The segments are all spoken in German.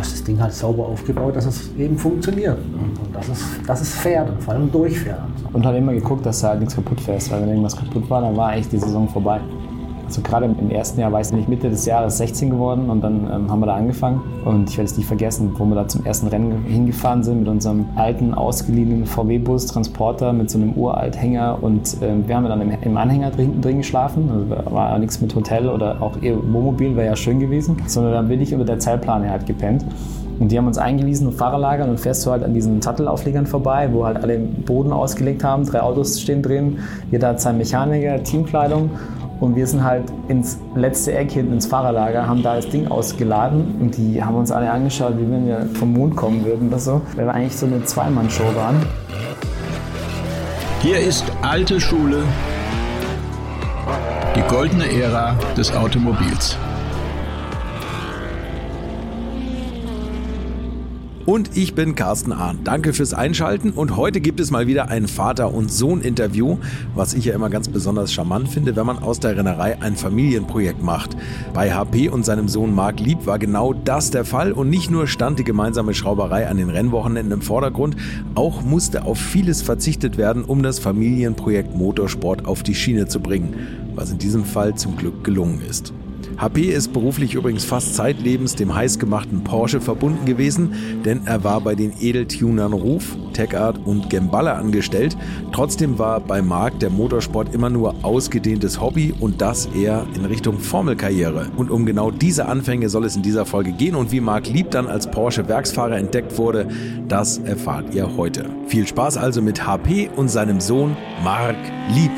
hast das Ding halt sauber aufgebaut, dass es eben funktioniert. Und, dass, es, dass es fährt und vor allem durchfährt. Und halt immer geguckt, dass da halt nichts kaputt fährst, weil wenn irgendwas kaputt war, dann war eigentlich die Saison vorbei. Also gerade im ersten Jahr, weiß ich nicht, Mitte des Jahres 16 geworden und dann ähm, haben wir da angefangen. Und ich werde es nicht vergessen, wo wir da zum ersten Rennen hingefahren sind mit unserem alten, ausgeliehenen VW-Bus, Transporter mit so einem Uralthänger. Und ähm, wir haben dann im, im Anhänger drin, drin geschlafen. Also war nichts mit Hotel oder auch eher Wohnmobil, wäre ja schön gewesen. Sondern dann bin ich unter der Zeitplane halt gepennt. Und die haben uns eingewiesen auf Fahrerlager und fährst du halt an diesen Sattelauflegern vorbei, wo halt alle Boden ausgelegt haben. Drei Autos stehen drin, jeder hat seinen Mechaniker, Teamkleidung und wir sind halt ins letzte Eck hinten ins Fahrerlager, haben da das Ding ausgeladen und die haben uns alle angeschaut, wie wenn wir vom Mond kommen würden oder so, weil wir eigentlich so eine Zweimann-Show waren. Hier ist alte Schule, die goldene Ära des Automobils. Und ich bin Carsten Ahn. Danke fürs Einschalten und heute gibt es mal wieder ein Vater- und Sohn-Interview, was ich ja immer ganz besonders charmant finde, wenn man aus der Rennerei ein Familienprojekt macht. Bei HP und seinem Sohn Marc Lieb war genau das der Fall und nicht nur stand die gemeinsame Schrauberei an den Rennwochenenden im Vordergrund, auch musste auf vieles verzichtet werden, um das Familienprojekt Motorsport auf die Schiene zu bringen, was in diesem Fall zum Glück gelungen ist. HP ist beruflich übrigens fast zeitlebens dem heißgemachten Porsche verbunden gewesen, denn er war bei den Edeltunern Ruf, Techart und Gemballa angestellt. Trotzdem war bei Marc der Motorsport immer nur ausgedehntes Hobby und das eher in Richtung Formelkarriere. Und um genau diese Anfänge soll es in dieser Folge gehen und wie Marc Lieb dann als Porsche-Werksfahrer entdeckt wurde, das erfahrt ihr heute. Viel Spaß also mit HP und seinem Sohn Marc Lieb.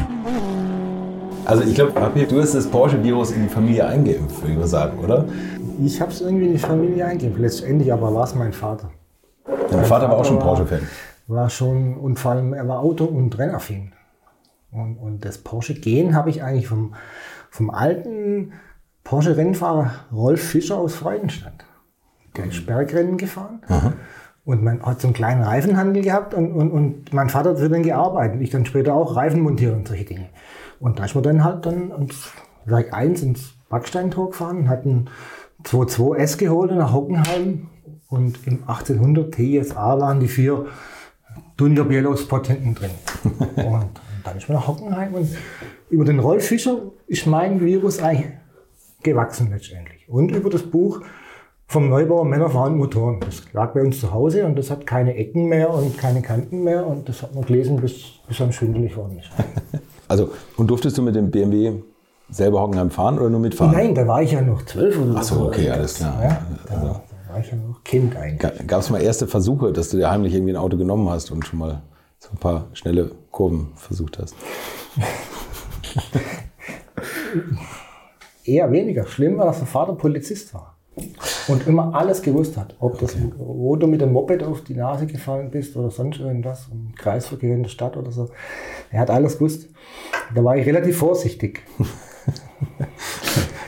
Also ich glaube, du hast das Porsche-Virus in die Familie eingeimpft, würde ich mal sagen, oder? Ich habe es irgendwie in die Familie eingeimpft. Letztendlich aber war es mein Vater. Dein mein Vater war auch schon Porsche-Fan? War schon, und vor allem, er war Auto- und Rennaffin. Und, und das Porsche-Gen habe ich eigentlich vom, vom alten Porsche-Rennfahrer Rolf Fischer aus Freudenstadt. Der ist Bergrennen gefahren. Aha. Und man hat so einen kleinen Reifenhandel gehabt und, und, und mein Vater hat für den gearbeitet. Ich dann später auch Reifen montieren und solche Dinge. Und da ist man dann halt dann ins Werk 1 ins Backsteintor gefahren und hat einen 2.2S geholt nach Hockenheim. Und im 1800 TSA waren die vier Dunlop Potenten drin. und, dann ist man nach Hockenheim und über den Rolf Fischer ist mein Virus eigentlich gewachsen letztendlich. Und über das Buch vom Neubauer Männer, Frauen, Motoren. Das lag bei uns zu Hause und das hat keine Ecken mehr und keine Kanten mehr und das hat man gelesen, bis, bis dann schwindelig worden ist. Also, und durftest du mit dem BMW selber Hockenheim fahren oder nur mitfahren? Nein, da war ich ja noch zwölf oder so. Ach so, okay, alles klar. Ja, da, also, da war ich ja noch Kind eigentlich. Gab es mal erste Versuche, dass du dir heimlich irgendwie ein Auto genommen hast und schon mal so ein paar schnelle Kurven versucht hast? Eher weniger. Schlimm war, dass der Vater Polizist war und immer alles gewusst hat. Ob das, okay. wo du mit dem Moped auf die Nase gefallen bist oder sonst irgendwas, im Kreisverkehr in der Stadt oder so. Er hat alles gewusst. Da war ich relativ vorsichtig.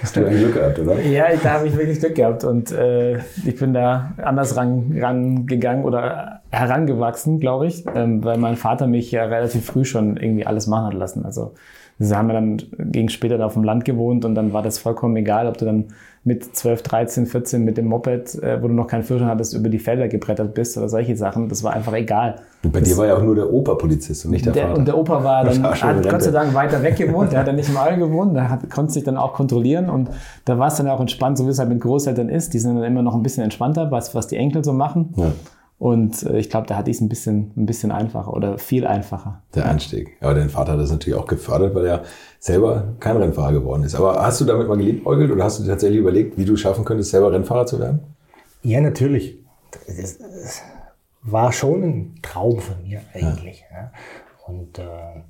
Hast du ein Glück gehabt, oder? Ja, da habe ich wirklich Glück gehabt und äh, ich bin da anders rangegangen ran oder herangewachsen, glaube ich, ähm, weil mein Vater mich ja relativ früh schon irgendwie alles machen hat lassen. Also Sie haben wir dann gegen später da auf dem Land gewohnt und dann war das vollkommen egal, ob du dann mit 12, 13, 14 mit dem Moped, äh, wo du noch keinen Führerschein hattest, über die Felder gebrettert bist oder solche Sachen. Das war einfach egal. Und bei das, dir war ja auch nur der Opa Polizist und nicht der, der Vater. Und der Opa war dann, war hat Gott sei Dank weiter weg gewohnt. Der hat dann nicht im All gewohnt. Der hat, konnte sich dann auch kontrollieren und da war es dann auch entspannt, so wie es halt mit Großeltern ist. Die sind dann immer noch ein bisschen entspannter, was, was die Enkel so machen. Ja. Und äh, ich glaube, da hatte ich es ein bisschen, ein bisschen einfacher oder viel einfacher. Der Einstieg. Aber dein Vater hat das natürlich auch gefördert, weil er selber kein Rennfahrer geworden ist. Aber hast du damit mal geliebäugelt oder hast du dir tatsächlich überlegt, wie du schaffen könntest, selber Rennfahrer zu werden? Ja, natürlich. Das, war schon ein Traum von mir eigentlich. Ja. Und äh,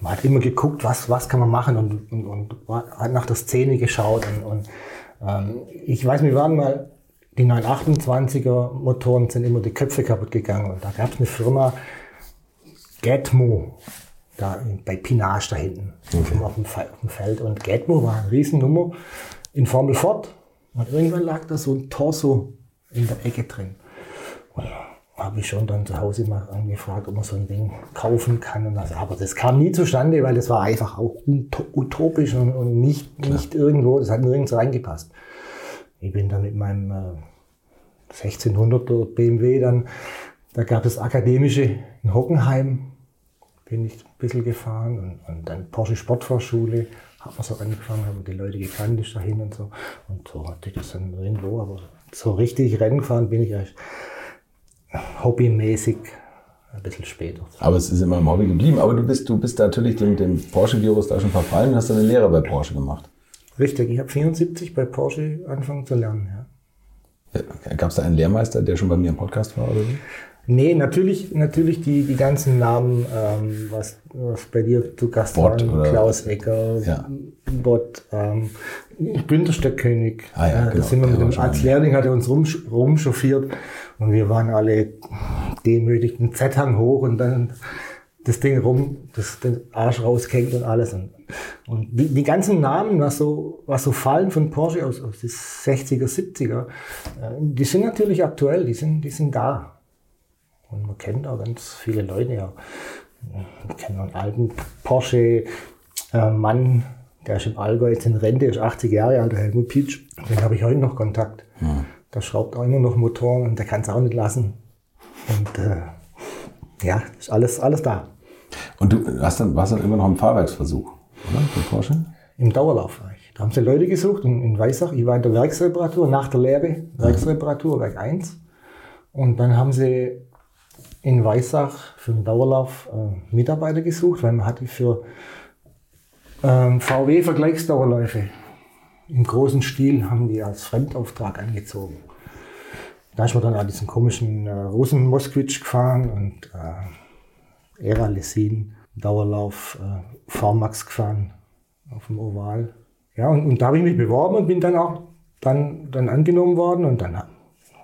man hat immer geguckt, was, was kann man machen und, und, und hat nach der Szene geschaut. Und, und ähm, ich weiß, wir waren mal die 928er Motoren sind immer die Köpfe kaputt gegangen. Und da gab es eine Firma, Getmo, da bei Pinage da hinten, okay. auf, dem, auf, dem, Feld. Und Getmo war eine Riesennummer in Formel Ford. Und irgendwann lag da so ein Torso in der Ecke drin. Und habe ich schon dann zu Hause mal angefragt, ob man so ein Ding kaufen kann. Und das, aber das kam nie zustande, weil das war einfach auch utopisch und, und nicht, nicht irgendwo, das hat nirgends reingepasst. Ich bin dann mit meinem äh, 1600er BMW, dann, da gab es akademische in Hockenheim, bin ich ein bisschen gefahren und, und dann Porsche Sportfahrschule, hat man so angefangen, haben die Leute gekannt, ist dahin und so. Und so hatte ich das dann irgendwo, aber so richtig Rennen gefahren bin ich erst hobbymäßig ein bisschen später. Aber es ist immer im Hobby geblieben. Aber du bist, du bist natürlich dem, dem Porsche-Virus da schon verfallen und hast eine Lehre bei Porsche gemacht. Richtig, ich habe 74 bei Porsche angefangen zu lernen. Ja. Ja, Gab es da einen Lehrmeister, der schon bei mir im Podcast war oder so? Nee, natürlich, natürlich die, die ganzen Namen, ähm, was, was bei dir zu Gast Bott waren, oder- Klaus Ecker, Ja. Bott, ähm, Günter Stöckkönig. Ah ja, Äh, genau, da sind wir mit war dem mal- Lehrling hat er uns rum, rumchauffiert und wir waren alle demütig, den Z-Hang hoch und dann das Ding rum, das den Arsch raushängt und alles. Und, und die, die ganzen Namen, was so, was so fallen von Porsche aus, aus den 60er, 70er, äh, die sind natürlich aktuell, die sind, die sind da. Und man kennt auch ganz viele Leute ja. Ich kenne einen alten Porsche-Mann, der ist im Allgäu jetzt in Rente, ist 80 Jahre alt, der Helmut Pietsch. Den habe ich heute noch Kontakt. Der schraubt auch immer noch Motoren und der kann es auch nicht lassen. Und äh, ja, ist alles, alles da. Und du hast dann, warst dann immer noch im Fahrwerksversuch, oder? Bei Porsche? Im Dauerlauf war ich. Da haben sie Leute gesucht in, in Weissach. Ich war in der Werksreparatur, nach der Lehre, Werksreparatur, Werk 1. Und dann haben sie in Weissach für den Dauerlauf äh, Mitarbeiter gesucht, weil man hatte für ähm, VW Vergleichsdauerläufe im großen Stil haben die als Fremdauftrag angezogen. Da ist man dann an diesen komischen äh, Russen Moskwitsch gefahren und äh, Era Lesin Dauerlauf äh, VMAX gefahren auf dem Oval. Ja, und, und da habe ich mich beworben und bin dann auch dann, dann angenommen worden und dann,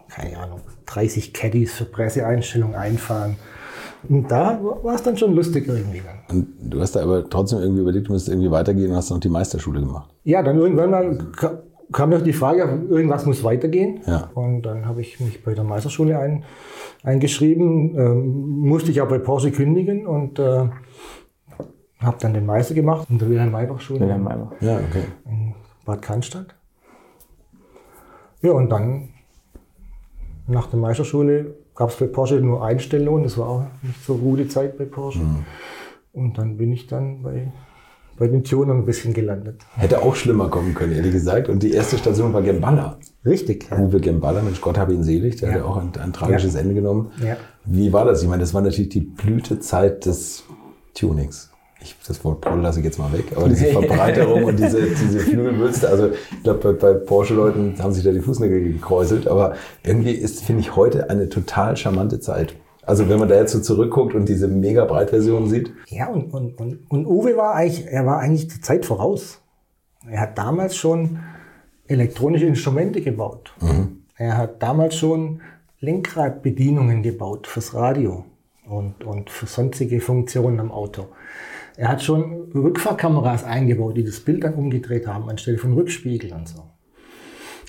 keine Ahnung, 30 Caddies für Presseeinstellungen einfahren. Und da war es dann schon lustig irgendwie. Und du hast da aber trotzdem irgendwie überlegt, du müsstest irgendwie weitergehen und hast noch die Meisterschule gemacht. Ja, dann irgendwann mal kam noch die Frage, irgendwas muss weitergehen. Ja. Und dann habe ich mich bei der Meisterschule ein, eingeschrieben, ähm, musste ich auch bei Porsche kündigen und äh, habe dann den Meister gemacht in der Wilhelm-Maybach-Schule Wilhelm Maybach. Ja, okay. in Bad Cannstatt. Ja, und dann nach der Meisterschule gab es bei Porsche nur Einstellungen. Das war auch nicht so gute Zeit bei Porsche. Und dann bin ich dann bei, bei den Tunern ein bisschen gelandet. Hätte auch schlimmer kommen können, ehrlich gesagt. Und die erste Station war Gemballa. Richtig. Ja. Uwe Gemballa, Mensch Gott habe ihn selig, der Ja. hat ja auch ein, ein tragisches Ja. Ende genommen. Ja. Wie war das? Ich meine, das war natürlich die Blütezeit des Tunings. Ich, das Wort Proll lasse ich jetzt mal weg, aber diese Verbreiterung und diese, diese Flügelwülste, also ich glaube, bei, bei Porsche-Leuten haben sich da die Fußnägel gekräuselt, aber irgendwie ist, finde ich, heute eine total charmante Zeit. Also wenn man da jetzt so zurückguckt und diese mega Breitversion sieht, Ja, und, und, und, und Uwe war eigentlich, er war eigentlich die Zeit voraus. Er hat damals schon elektronische Instrumente gebaut. Er hat damals schon Lenkradbedienungen gebaut fürs Radio und, und für sonstige Funktionen am Auto. Er hat schon Rückfahrkameras eingebaut, die das Bild dann umgedreht haben, anstelle von Rückspiegel und so.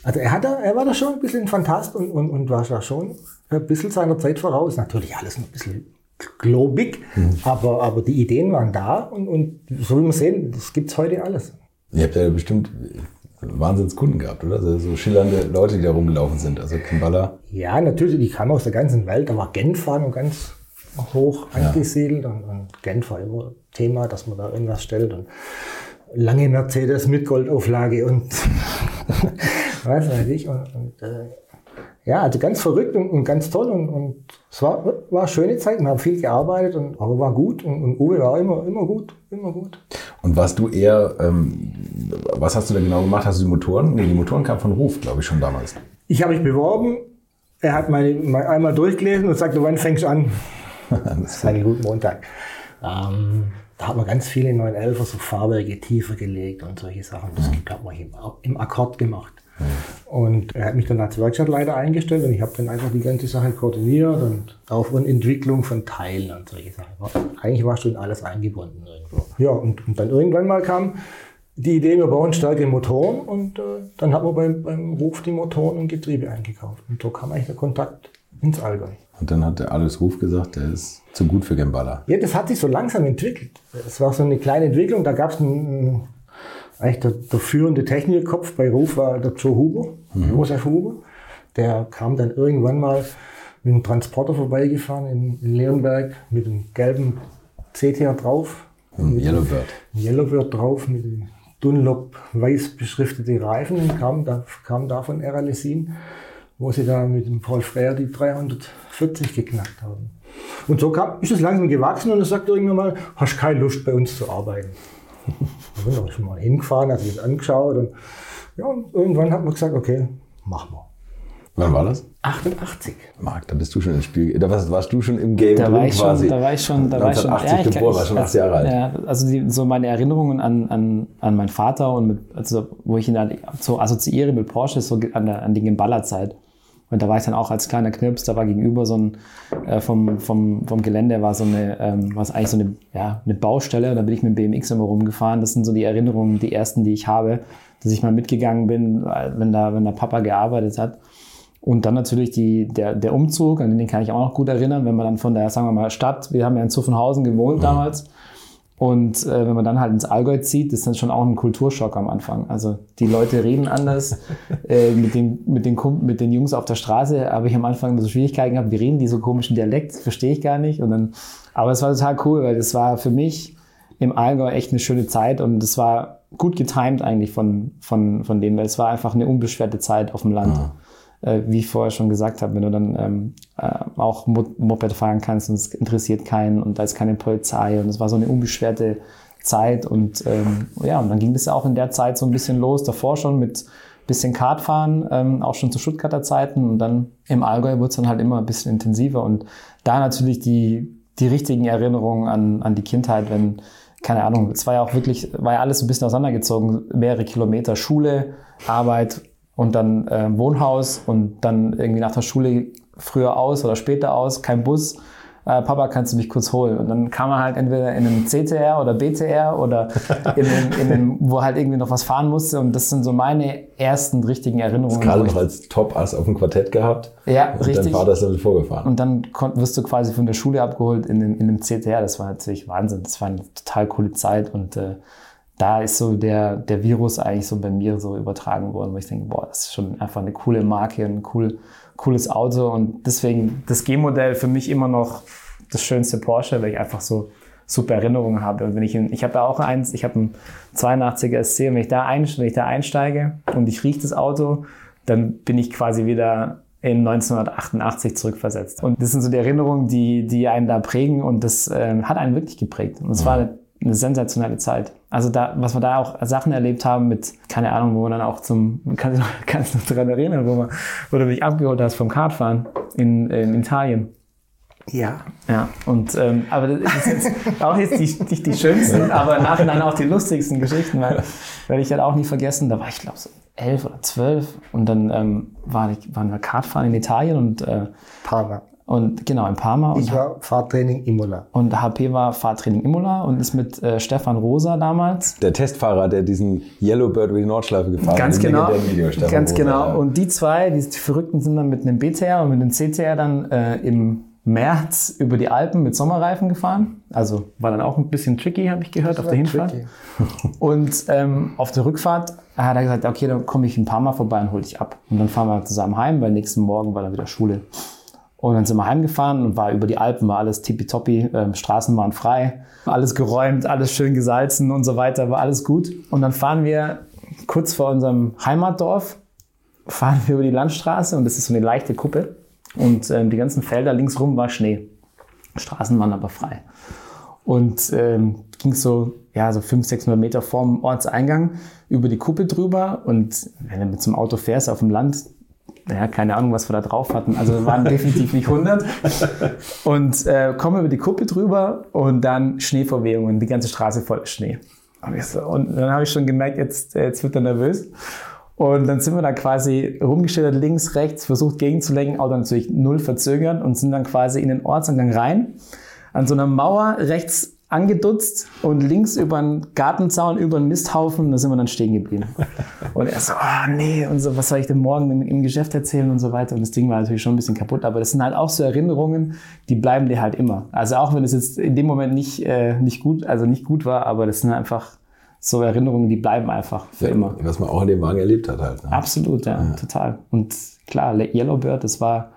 Also er, hat da, er war da schon ein bisschen Fantast und, und, und war da schon ein bisschen seiner Zeit voraus. Natürlich alles noch ein bisschen globig, aber, aber die Ideen waren da und, und so wie wir sehen, das gibt's heute alles. ihr habt ja bestimmt Wahnsinnskunden gehabt, oder? Also so schillernde Leute, die da rumgelaufen sind. Also Gemballa, Ja, natürlich, die kamen aus der ganzen Welt. Da war Genf war noch ganz hoch Ja. angesiedelt und, und Genf war immer Thema, dass man da irgendwas stellt. Und lange Mercedes mit Goldauflage und was weiß ich. Und, und äh, ja, also ganz verrückt und, und ganz toll. Und, und es war, war eine schöne Zeit. Wir haben viel gearbeitet, und, aber war gut. Und, und Uwe war immer, immer gut, immer gut. Und warst du eher, ähm, was hast du da genau gemacht? Hast du die Motoren? Nee, die Motoren kamen von Ruf, glaube ich, schon damals. Ich habe mich beworben. Er hat meine, mal einmal durchgelesen und sagte, wann fängst du an? Das war ein guter Montag. Ähm, da hat man ganz viele 911er, so Fahrwerke tiefer gelegt und solche Sachen. Das hat man im, im Akkord gemacht. Und er hat mich dann als Werkstattleiter eingestellt und ich habe dann einfach die ganze Sache koordiniert und auch von Entwicklung von Teilen und solche Sachen. Eigentlich war schon alles eingebunden irgendwo. Ja, und, und dann irgendwann mal kam die Idee, wir bauen stärkere Motoren und äh, dann hat man beim, beim Ruf die Motoren und Getriebe eingekauft. Und so kam eigentlich der Kontakt ins Allgäu. Und dann hat der Alois Ruf gesagt, der ist zu gut für Gemballa. Ja, das hat sich so langsam entwickelt. Es war so eine kleine Entwicklung. Da gab es einen, eigentlich der, der führende Technikerkopf bei Ruf war der Joe Huber, Josef Huber. der kam dann irgendwann mal mit einem Transporter vorbeigefahren in, in Leonberg mit einem gelben CTR drauf. Ein Yellowbird. Ein Yellowbird drauf mit Dunlop weiß beschriftete Reifen, kam da, kam da von RLSin, wo sie da mit dem Paul Freyer die 340 geknackt haben. Und so kam, ist es langsam gewachsen und er sagt irgendwann mal, hast keine Lust bei uns zu arbeiten. Da bin ich schon mal hingefahren, hat sich das angeschaut und, ja, und irgendwann hat man gesagt, okay, machen wir. Wann war das? 88. Marc, da bist du schon im Spiel. Da warst, warst du schon im Game Da drin war ich quasi. schon, da war ich schon, da war ich schon, 1980 ich- geboren, war schon 8 Jahre alt. Ja, also die, so meine Erinnerungen an, an, an meinen Vater und mit, also wo ich ihn dann so assoziiere mit Porsche, so an, der, an die Gemballa-Zeit. Und da war ich dann auch als kleiner Knirps, da war gegenüber so ein, äh, vom, vom, vom Gelände war so eine, ähm, war es eigentlich so eine, ja, eine Baustelle. Da bin ich mit dem BMX immer rumgefahren. Das sind so die Erinnerungen, die ersten, die ich habe, dass ich mal mitgegangen bin, äh, wenn da, wenn der Papa gearbeitet hat. Und dann natürlich die, der, der Umzug, an den kann ich auch noch gut erinnern, wenn man dann von der, sagen wir mal, Stadt, wir haben ja in Zuffenhausen gewohnt damals. Und äh, wenn man dann halt ins Allgäu zieht, ist dann schon auch ein Kulturschock am Anfang. Also die Leute reden anders. äh, mit, den, mit, den, Kump- mit den Jungs auf der Straße habe ich am Anfang so Schwierigkeiten gehabt. Wie reden die so komischen Dialekt? Verstehe ich gar nicht. Und dann, aber es war total cool, weil das war für mich im Allgäu echt eine schöne Zeit und es war gut getimed eigentlich von, von, von dem, weil es war einfach eine unbeschwerte Zeit auf dem Land. Äh, wie ich vorher schon gesagt habe, wenn du dann ähm, äh, auch Mo Moped fahren kannst und es interessiert keinen und da ist keine Polizei und es war so eine unbeschwerte Zeit und ähm, ja, und dann ging das ja auch in der Zeit so ein bisschen los, davor schon mit bisschen Kartfahren, ähm, auch schon zu Stuttgarter Zeiten und dann im Allgäu wurde es dann halt immer ein bisschen intensiver und da natürlich die, die richtigen Erinnerungen an, an die Kindheit, wenn, keine Ahnung, es war ja auch wirklich, war ja alles ein bisschen auseinandergezogen, mehrere Kilometer Schule, Arbeit und dann äh, Wohnhaus und dann irgendwie nach der Schule früher aus oder später aus, kein Bus. Äh, Papa, kannst du mich kurz holen? Und dann kam er halt entweder in einem CTR oder BTR oder in einem, in einem, wo halt irgendwie noch was fahren musste. Und das sind so meine ersten richtigen Erinnerungen. Gerade noch als Top-Ass auf dem Quartett gehabt. Ja, und richtig. dann war das dann vorgefahren. Und dann wirst du quasi von der Schule abgeholt in dem, in dem CTR. Das war natürlich Wahnsinn. Das war eine total coole Zeit. Und äh, da ist so der, der Virus eigentlich so bei mir so übertragen worden, wo ich denke, boah, das ist schon einfach eine coole Marke, ein cool, cooles Auto. Und deswegen das G-Modell für mich immer noch das schönste Porsche, weil ich einfach so super Erinnerungen habe. Und wenn ich, in, ich habe ja auch eins, ich habe einen 82er SC und wenn ich da, ein, wenn ich da einsteige und ich rieche das Auto, dann bin ich quasi wieder in 1988 zurückversetzt. Und das sind so die Erinnerungen, die, die einen da prägen und das ähm, hat einen wirklich geprägt. Und es war eine, eine sensationelle Zeit. Also da, was wir da auch Sachen erlebt haben mit, keine Ahnung, wo man dann auch zum, kann ich noch, kannst du dich daran erinnern, wo, man, wo du mich abgeholt hast vom Kartfahren in, in Italien. Ja. Ja, und ähm, aber das ist jetzt auch jetzt die, nicht die schönsten, aber im Nachhinein auch die lustigsten Geschichten, weil werde ich halt auch nie vergessen. Da war ich glaube so elf oder zwölf und dann ähm, war ich, waren wir Kartfahren in Italien und äh, Parma. Und genau in Parma und, Ich war Fahrtraining Imola. und HP war Fahrtraining Imola und ist mit äh, Stefan Rosa damals der Testfahrer, der diesen Yellowbird über die Nordschleife gefahren Ganz hat. im genau. Video, Ganz Rosa, genau. ja. Und die zwei, die Verrückten sind dann mit einem BTR und mit einem CTR dann äh, im März über die Alpen mit Sommerreifen gefahren. Also war dann auch ein bisschen tricky, habe ich gehört, auf der Hinfahrt. tricky. Und ähm, auf der Rückfahrt hat er gesagt, okay, dann komme ich ein paar Mal vorbei und hol dich ab. Und dann fahren wir zusammen heim, weil nächsten Morgen war dann wieder Schule. Und dann sind wir heimgefahren und war über die Alpen, war alles tippitoppi, ähm, Straßen waren frei, alles geräumt, alles schön gesalzen und so weiter, war alles gut. Und dann fahren wir kurz vor unserem Heimatdorf, fahren wir über die Landstraße und das ist so eine leichte Kuppe. Und ähm, die ganzen Felder linksrum war Schnee. Straßen waren aber frei. Und ähm, ging so, ja, so 500, 600 Meter vorm Ortseingang über die Kuppe drüber. Und wenn du mit einem Auto fährst auf dem Land, naja, keine Ahnung, was wir da drauf hatten. Also wir waren definitiv nicht 100. Und äh, kommen über die Kuppe drüber und dann Schneeverwehungen, die ganze Straße voll Schnee. Und, dann habe ich schon gemerkt, jetzt, äh, jetzt wird er nervös. Und dann sind wir da quasi rumgeschildert, links, rechts, versucht gegenzulenken, Auto natürlich null verzögert und sind dann quasi in den Ortseingang rein. An so einer Mauer rechts angedutzt und links über einen Gartenzaun, über einen Misthaufen, da sind wir dann stehen geblieben. Und er so, ah nee, und so, was soll ich denn morgen im, Geschäft erzählen und so weiter. Und das Ding war natürlich schon ein bisschen kaputt, aber das sind halt auch so Erinnerungen, die bleiben dir halt immer. Also auch wenn es jetzt in dem Moment nicht, äh, nicht gut, also nicht gut war, aber das sind einfach so Erinnerungen, die bleiben einfach für immer. Was man auch in dem Wagen erlebt hat halt. Ne? Absolut, ja, total. Und klar, Yellowbird, das war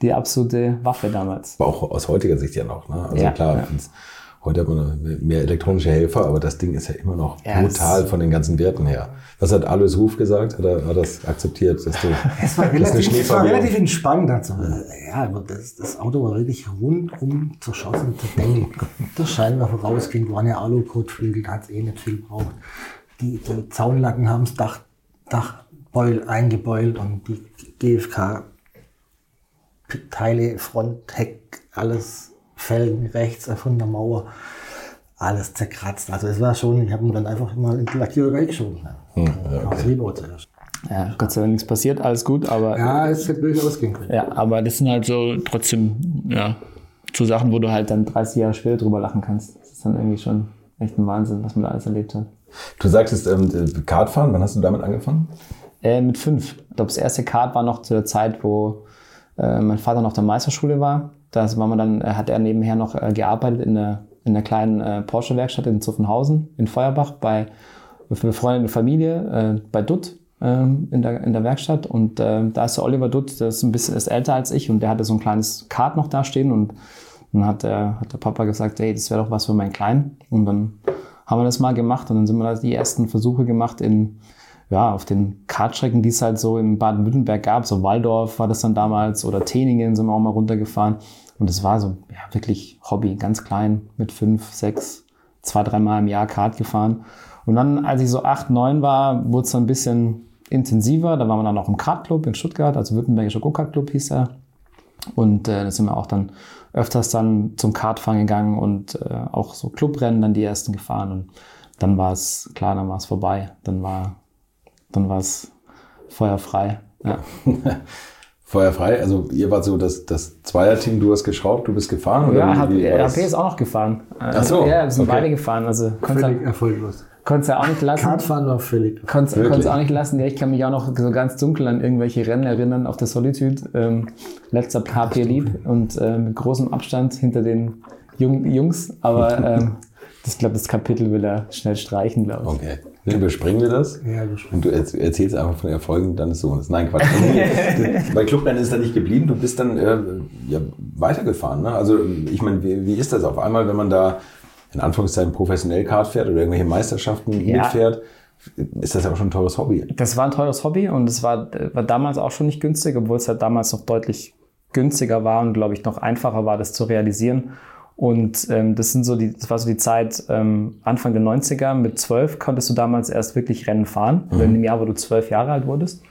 die absolute Waffe damals. Aber auch aus heutiger Sicht ja noch. Ne? Also Ja, klar, ja. Heute hat man mehr elektronische Helfer, aber das Ding ist ja immer noch Ja, brutal von den ganzen Werten her. Was hat Alois Ruf gesagt? Hat er, hat das akzeptiert? Dass du, Es war relativ, es war relativ entspannt. Also, ja, aber das, das Auto war wirklich rundum zerschossen, zerdenkelt. Der Scheinwerfer rausging, war eine Alu-Kotflügel, da hat es eh nicht viel gebraucht. Die, die Zaunlatten haben das Dach, Dachbeul eingebeult und die GFK-Teile, Front, Heck, alles Felgen rechts von der Mauer, alles zerkratzt. Also es war schon, ich habe ihn dann einfach mal in die Lackiererei geschoben. Ja. Aus Rebo zuerst. Ja, Gott sei Dank nichts passiert, alles gut, aber Ja, es hätte durchaus gehen können. Ja, aber das sind halt so trotzdem, ja, so Sachen, wo du halt dann 30 Jahre später drüber lachen kannst. Das ist dann irgendwie schon echt ein Wahnsinn, was man da alles erlebt hat. du sagtest ähm, Kartfahren, wann hast du damit angefangen? Äh, mit fünf. Ich glaube, das erste Kart war noch zu der Zeit, wo äh, mein Vater noch der Meisterschule war. Da war man dann, äh, hat er nebenher noch äh, gearbeitet in der, in der kleinen äh, Porsche-Werkstatt in Zuffenhausen in Feuerbach bei befreundete Familie bei Dutt ähm, in, der, in der Werkstatt. Und äh, da ist der Oliver Dutt, der ist ein bisschen ist älter als ich und der hatte so ein kleines Kart noch da stehen und dann hat, der hat der Papa gesagt, hey, das wäre doch was für meinen Kleinen. Und dann haben wir das mal gemacht und dann sind wir da die ersten Versuche gemacht in, ja, auf den Kartstrecken, die es halt so in Baden-Württemberg gab. So Waldorf war das dann damals oder Teningen sind wir auch mal runtergefahren. Und es war so, ja, wirklich Hobby, ganz klein, mit fünf, sechs, zwei, dreimal im Jahr Kart gefahren. Und dann, als ich so acht, neun war, wurde es so ein bisschen intensiver. Da waren wir dann noch im Kartclub in Stuttgart, also Württembergischer Go-Kart-Club hieß er. Und äh, da sind wir auch dann öfters dann zum Kartfahren gegangen und äh, auch so Clubrennen dann die ersten gefahren. Und dann war es, klar, dann war es vorbei. Dann war, dann war es feuerfrei. Ja. Feuerfrei, also ihr wart so das, das Zweierteam, du hast geschraubt, du bist gefahren? Oder Ja, wie- das? ist auch noch gefahren. Ach so, Ja, wir sind okay. beide gefahren. Also konntest Völlig du erfolglos. konntest du auch nicht lassen. Kartfahren war völlig. Konntest, konntest auch nicht lassen. Ja, ich kann mich auch noch so ganz dunkel an irgendwelche Rennen erinnern auf der Solitude. Ähm, letzter HP Lieb und äh, mit großem Abstand hinter den Jung, Jungs. Aber ähm, das, ich glaube, das Kapitel will er schnell streichen, glaube ich. Okay, dann überspringen wir das. Ja, überspringen. Und du erz- erzählst einfach von den Erfolgen deines Sohnes. Nein, Quatsch. Bei Clubrennen ist er nicht geblieben. Du bist dann äh, ja, weitergefahren. Ne? Also ich meine, wie, wie ist das auf einmal, wenn man da in Anführungszeichen professionell Kart fährt oder irgendwelche Meisterschaften Ja. mitfährt? Ist das ja auch schon ein teures Hobby. Das war ein teures Hobby und es war, war damals auch schon nicht günstig, obwohl es halt damals noch deutlich günstiger war und glaube ich noch einfacher war, das zu realisieren. Und ähm, das sind so die, das war so die Zeit ähm, Anfang der 90er. Mit zwölf konntest du damals erst wirklich Rennen fahren, oder in dem Jahr, wo du zwölf Jahre alt wurdest.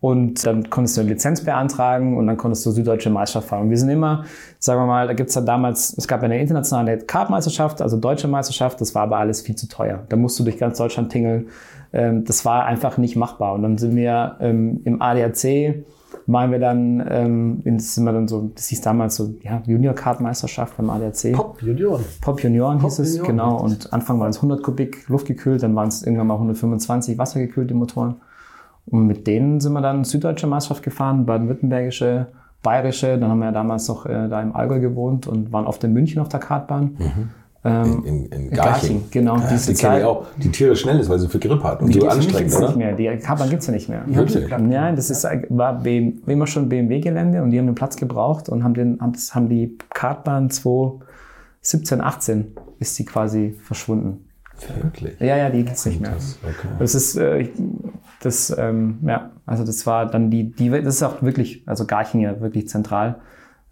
Und dann konntest du eine Lizenz beantragen und dann konntest du süddeutsche Meisterschaft fahren. Und wir sind immer, sagen wir mal, da gibt's ja damals, es gab ja eine internationale Kartmeisterschaft, also deutsche Meisterschaft, das war aber alles viel zu teuer. Da musst du durch ganz Deutschland tingeln. Ähm, das war einfach nicht machbar. Und dann sind wir ähm, im ADAC, waren wir dann, ähm, in- sind wir dann so, das hieß damals so, ja, Junior-Kartmeisterschaft beim ADAC. Pop Junioren. Pop Junioren hieß es, Junioren, genau. richtig. Und Anfang waren es 100 Kubik luftgekühlt, dann waren es irgendwann mal 125 wassergekühlt, die Motoren. Und mit denen sind wir dann süddeutsche Meisterschaft gefahren, baden-württembergische, bayerische. Dann haben wir ja damals noch äh, da im Allgäu gewohnt und waren oft in München auf der Kartbahn. Ähm, In, in, in in Garching. genau. Ja, diese die kenne ich Zeit- auch. Die Tiere schnell ist, weil sie für Grip hat und so gibt's anstrengend, gibt's nicht oder? mehr. Die Kartbahn gibt es ja nicht mehr. Wirklich? Nein, das ist, war BM, immer schon BMW-Gelände und die haben den Platz gebraucht und haben, den, haben, haben die Kartbahn 2017, 18 ist die quasi verschwunden. Wirklich. Ja, ja, die gibt's nicht mehr. Okay. Das ist, äh, das, ähm, ja, also das war dann die, die, das ist auch wirklich, also Garching ja wirklich zentral.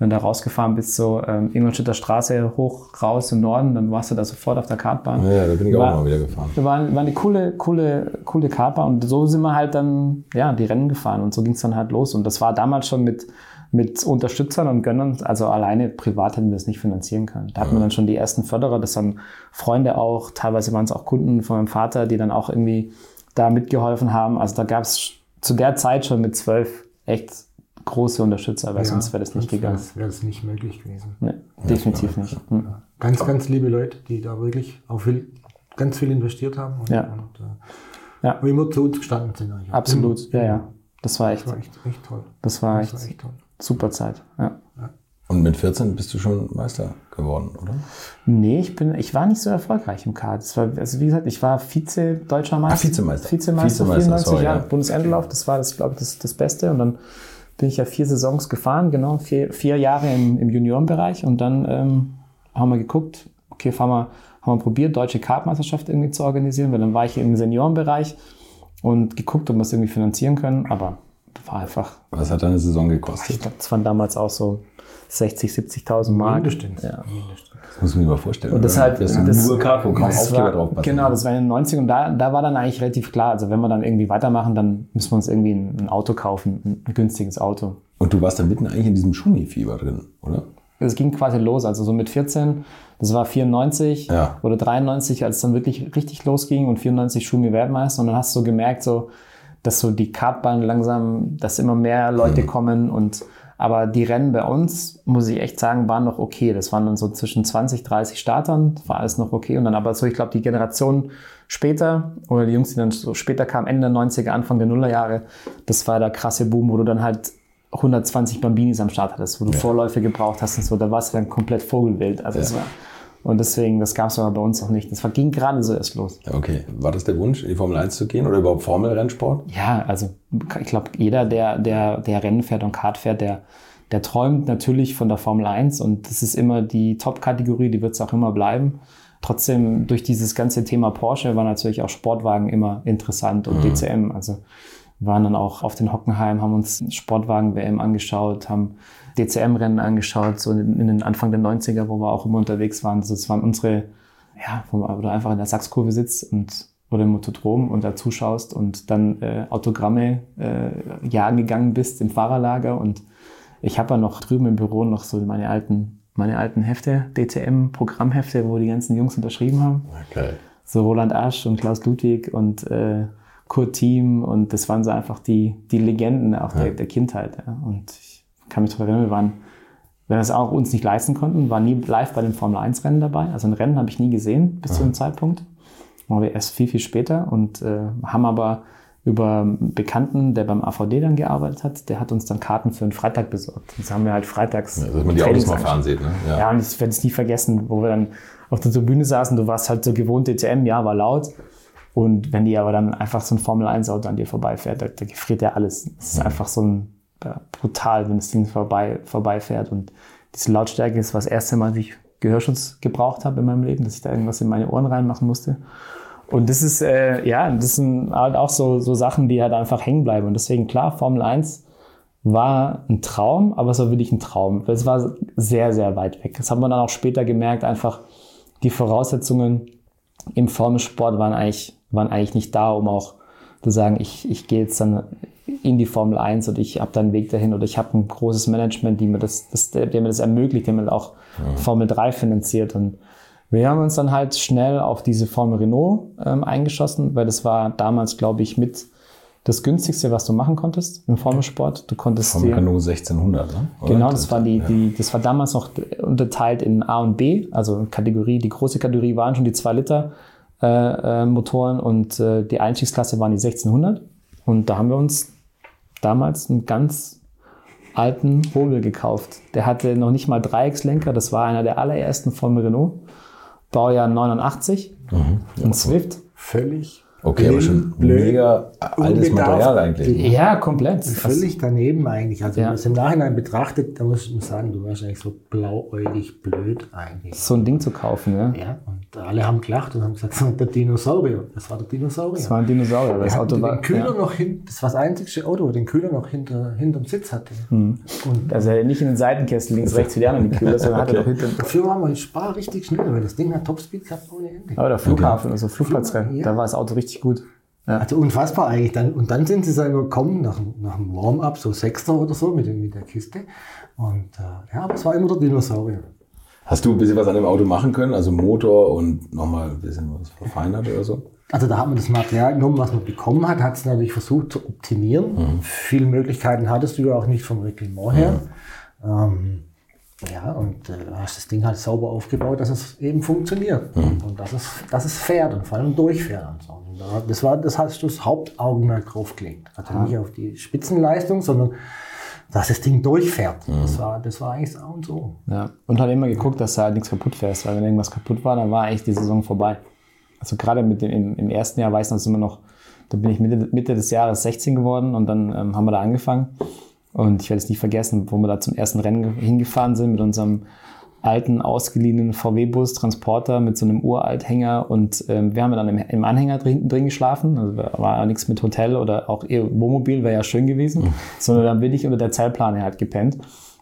Wenn du da rausgefahren bist, so ähm, Ingolstädter Straße hoch raus im Norden, dann warst du da sofort auf der Kartbahn. Ja, da bin ich auch War- mal wieder gefahren. Waren, war eine coole, coole, coole Kartbahn und so sind wir halt dann, ja, die Rennen gefahren und so ging's dann halt los. Und das war damals schon mit, mit Unterstützern und Gönnern, also alleine privat hätten wir das nicht finanzieren können. Da hatten wir dann schon die ersten Förderer, das waren Freunde auch, teilweise waren es auch Kunden von meinem Vater, die dann auch irgendwie da mitgeholfen haben. Also da gab's zu der Zeit schon mit zwölf echt große Unterstützer, weil sonst wäre das nicht sonst gegangen. wär's- Wäre das nicht möglich gewesen. Nee, definitiv nicht. Hm. Ganz, ganz liebe Leute, die da wirklich auch viel, ganz viel investiert haben und, Ja. und äh, Ja. immer zu uns gestanden sind. eigentlich. Absolut, Immer. ja, ja. Das war echt, Das war echt, echt toll. das war Das war echt echt toll. super Zeit. Ja. Und mit 14 bist du schon Meister geworden, oder? Nee, ich, bin, ich war nicht so erfolgreich im Kart. Das war, also wie gesagt, ich war Vize-Deutscher Meister. Ah, Vizemeister. Vizemeister, Vizemeister, 94 sorry, Jahre, ja. Bundesendellauf. Das war, das, glaube ich, das, das Beste. Und dann bin ich ja vier Saisons gefahren, genau, vier, vier Jahre im, im Juniorenbereich. Und dann ähm, haben wir geguckt, okay, fahren wir, haben wir probiert, deutsche Kartmeisterschaft irgendwie zu organisieren, weil dann war ich im Seniorenbereich und geguckt, ob wir es irgendwie finanzieren können. Aber war einfach, Was hat deine Saison ich gekostet? glaube, das waren damals auch so 60, 70.000 Mark. Mindestens. Ja. Das muss man sich mal vorstellen. Und deshalb, Das ist das, nur Kartprogramm, Aufkleber war, drauf passen. Genau, das war in den 90ern und da, da war dann eigentlich relativ klar, also wenn wir dann irgendwie weitermachen, dann müssen wir uns irgendwie ein, ein Auto kaufen, ein, günstiges Auto. Und du warst dann mitten eigentlich in diesem Schumi-Fieber drin, oder? Es ging quasi los, also so mit 14, das war 94 Ja. oder 93, als es dann wirklich richtig losging und 94 Schumi Weltmeister und dann hast du so gemerkt, so, dass so die Kartbahn langsam, dass immer mehr Leute kommen und aber die Rennen bei uns, muss ich echt sagen, waren noch okay. Das waren dann so zwischen 20, 30 Startern, war alles noch okay. Und dann aber so, ich glaube, die Generation später oder die Jungs, die dann so später kamen, Ende der 90er, Anfang der Nullerjahre, das war der krasse Boom, wo du dann halt 120 Bambinis am Start hattest, wo du Vorläufe gebraucht hast und so, da warst du dann komplett Vogelwild. Also es war, und deswegen, das gab es aber bei uns noch nicht. Das ging gerade so erst los. Okay. War das der Wunsch, in die Formel 1 zu gehen oder überhaupt Formelrennsport? Ja, also ich glaube, jeder, der, der, der Rennen fährt und Kart fährt, der, der träumt natürlich von der Formel 1 und das ist immer die Top-Kategorie, die wird es auch immer bleiben. Trotzdem, durch dieses ganze Thema Porsche war natürlich auch Sportwagen immer interessant und DCM. Also wir waren dann auch auf den Hockenheim, haben uns Sportwagen-WM angeschaut, haben DCM-Rennen angeschaut, so in, in den Anfang der 90er, wo wir auch immer unterwegs waren. Also Das waren unsere, ja, wo man oder einfach in der Sachskurve sitzt und oder im Motodrom und da zuschaust und dann äh, Autogramme äh, jagen gegangen bist im Fahrerlager und ich habe ja noch drüben im Büro noch so meine alten, meine alten Hefte, DCM-Programmhefte, wo die ganzen Jungs unterschrieben haben. Okay. So Roland Asch und Klaus Ludwig und äh, Kurt Thiem und das waren so einfach die, die Legenden auch der, der Kindheit. Ja. Und ich kann mich daran erinnern, wir waren, wenn wir es auch uns nicht leisten konnten, waren nie live bei den Formel-1-Rennen dabei. Also ein Rennen habe ich nie gesehen bis zu dem Zeitpunkt. Waren wir erst viel, viel später und äh, haben aber über einen Bekannten, der beim AVD dann gearbeitet hat, der hat uns dann Karten für einen Freitag besorgt. Das haben wir halt freitags. Ja, dass man die Autos mal fahren sieht, ne? ja, und ich werde es nie vergessen, wo wir dann auf der Tribüne saßen. Du warst halt so gewohnt, DTM, ja, war laut. Und wenn die aber dann einfach so ein Formel-1-Auto an dir vorbeifährt, da, da gefriert ja alles. Es ist einfach so ein ja, brutal, wenn das Ding vorbei, vorbeifährt. Und diese Lautstärke ist das erste Mal, dass ich Gehörschutz gebraucht habe in meinem Leben, dass ich da irgendwas in meine Ohren reinmachen musste. Und das ist, äh, ja, das sind halt auch so, so Sachen, die halt einfach hängen bleiben. Und deswegen, klar, Formel 1 war ein Traum, aber es war wirklich ein Traum. Es war sehr, sehr weit weg. Das haben wir dann auch später gemerkt, einfach die Voraussetzungen im Formelsport waren eigentlich, waren eigentlich nicht da, um auch zu sagen, ich, ich gehe jetzt dann in die Formel 1 und ich habe da einen Weg dahin oder ich habe ein großes Management, die mir das, das, der mir das ermöglicht, der mir auch Formel 3 finanziert. Und wir haben uns dann halt schnell auf diese Formel Renault ähm, eingeschossen, weil das war damals, glaube ich, mit das günstigste, was du machen konntest im Formelsport. Du konntest Formel Renault 1600, ne? Oder? Genau, das war die, die, das war damals noch unterteilt in A und B, also Kategorie. Die große Kategorie waren schon die 2 Liter äh, äh, Motoren und äh, die Einstiegsklasse waren die 1600. Und da haben wir uns damals einen ganz alten Hobel gekauft. Der hatte noch nicht mal Dreieckslenker. Das war einer der allerersten Formel Renault. Baujahr 89. Ein Swift. Völlig. Okay, aber schon blöd, mega altes. Material eigentlich. Ja, komplett. Völlig daneben eigentlich. Also Ja. wenn man es im Nachhinein betrachtet, da muss man sagen, du warst eigentlich so blauäugig blöd eigentlich. so ein Ding zu kaufen. Ja. Ja, und alle haben gelacht und haben gesagt, das war der Dinosaurier. Das war der Dinosaurier. Das war ein Dinosaurier. Das Er Auto hatte war, den Kühler ja. noch hin, das war das einzige Auto, wo den Kühler noch hinter, hinterm Sitz hatte. Hm. Und Also nicht in den Seitenkästen links, rechts wie die anderen die Kühler, sondern hatte doch hinter, dafür war mein Spar richtig schnell, weil das Ding hat Topspeed gehabt ohne Ende. Aber der Flughafen, also Flugplatzrennen, Ja. da war das Auto richtig gut. Also unfassbar eigentlich. Dann, und dann sind sie selber gekommen nach, nach dem Warm-up, so Sechster oder so mit, mit der Kiste. Und äh, ja, aber es war immer der Dinosaurier. Hast du ein bisschen was an dem Auto machen können? Also Motor und nochmal ein bisschen was verfeinert oder so? Also da hat man das Material genommen, was man bekommen hat, hat es natürlich versucht zu optimieren. Viele Möglichkeiten hattest du ja auch nicht vom Reglement her. Ähm, ja, und äh, hast das Ding halt sauber aufgebaut, dass es eben funktioniert. Und dass es, dass es fährt und vor allem durchfährt. Und so. Und da, das war, das hast du das Hauptaugenmerk drauf gelegt. Also nicht auf die Spitzenleistung, sondern dass das Ding durchfährt. Das, war, das war eigentlich auch und so. Ja. Und halt immer geguckt, dass da halt nichts kaputt fährst, weil wenn irgendwas kaputt war, dann war eigentlich die Saison vorbei. Also gerade mit dem, im, im ersten Jahr weiß man es immer noch, da bin ich Mitte, Mitte des Jahres 16 geworden und dann ähm, haben wir da angefangen. Und ich werde es nicht vergessen, wo wir da zum ersten Rennen hingefahren sind mit unserem alten, ausgeliehenen VW-Bus, Transporter mit so einem Uralthänger und ähm, wir haben dann im, im Anhänger drin, drin geschlafen. Also war ja nichts mit Hotel oder auch eher Wohnmobil, wäre ja schön gewesen, mhm. sondern dann bin ich unter der Zeltplane halt gepennt.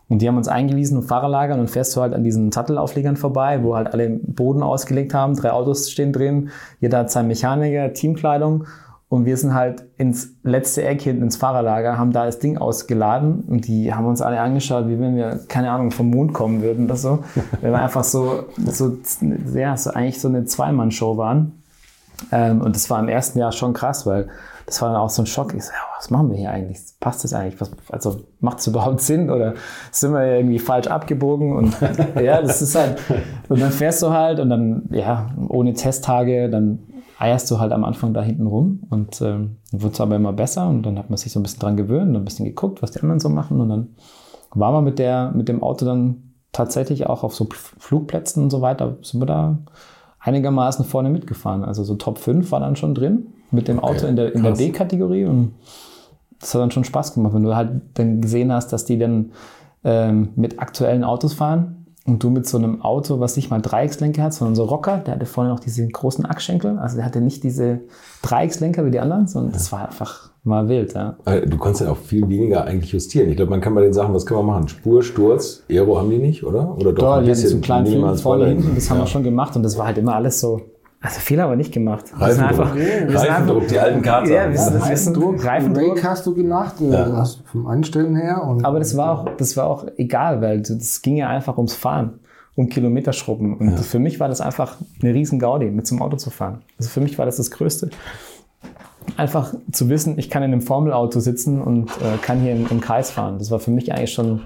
Und die haben uns eingewiesen und Fahrerlagern und fährst du halt an diesen Sattelauflegern vorbei, wo halt alle Boden ausgelegt haben, drei Autos stehen drin, jeder hat seinen Mechaniker, Teamkleidung und wir sind halt ins letzte Eck hinten ins Fahrerlager, haben da das Ding ausgeladen und die haben uns alle angeschaut, wie wenn wir, keine Ahnung, vom Mond kommen würden oder so. Weil wir einfach so, so, ja, so eigentlich so eine Zweimann-Show waren. Ähm, und das war im ersten Jahr schon krass, weil das war dann auch so ein Schock. Ich so, ja, was machen wir hier eigentlich? Passt das eigentlich? Was, also macht es überhaupt Sinn oder sind wir irgendwie falsch abgebogen? Und ja, das ist halt, und dann fährst du halt und dann, ja, ohne Testtage, dann eierst du halt am Anfang da hinten rum und ähm, wird es aber immer besser und dann hat man sich so ein bisschen dran gewöhnt und ein bisschen geguckt, was die anderen so machen und dann war man mit, der, mit dem Auto dann tatsächlich auch auf so Flugplätzen und so weiter, sind wir da einigermaßen vorne mitgefahren. Also so Top 5 war dann schon drin mit dem Auto okay, in der, in der B-Kategorie und das hat dann schon Spaß gemacht, wenn du halt dann gesehen hast, dass die dann ähm, mit aktuellen Autos fahren und du mit so einem Auto, was nicht mal Dreieckslenker hat, sondern so Rocker, der hatte vorne noch diese großen Achsschenkel. Also der hatte nicht diese Dreieckslenker wie die anderen, sondern das war einfach mal wild. Ja. Du konntest ja auch viel weniger eigentlich justieren. Ich glaube, man kann bei den Sachen, was kann man machen? Spur, Sturz, Aero haben die nicht, oder? Oder doch, doch ein die bisschen, hatten so einen kleinen vorne hinten, das haben ja. wir schon gemacht und das war halt immer alles so also viel aber nicht gemacht. Reifendruck, Reifendruck die alten Karten. Ja, wir sind, Reifendruck, Reifendruck hast du gemacht, ja. vom Anstellen her. aber das war, auch, das war auch egal, weil das ging ja einfach ums Fahren, um Kilometerschrubben. Und ja. für mich war das einfach eine riesen Gaudi, mit zum Auto zu fahren. Also für mich war das das Größte. Einfach zu wissen, ich kann in einem Formelauto sitzen und äh, kann hier im, im Kreis fahren. Das war für mich eigentlich schon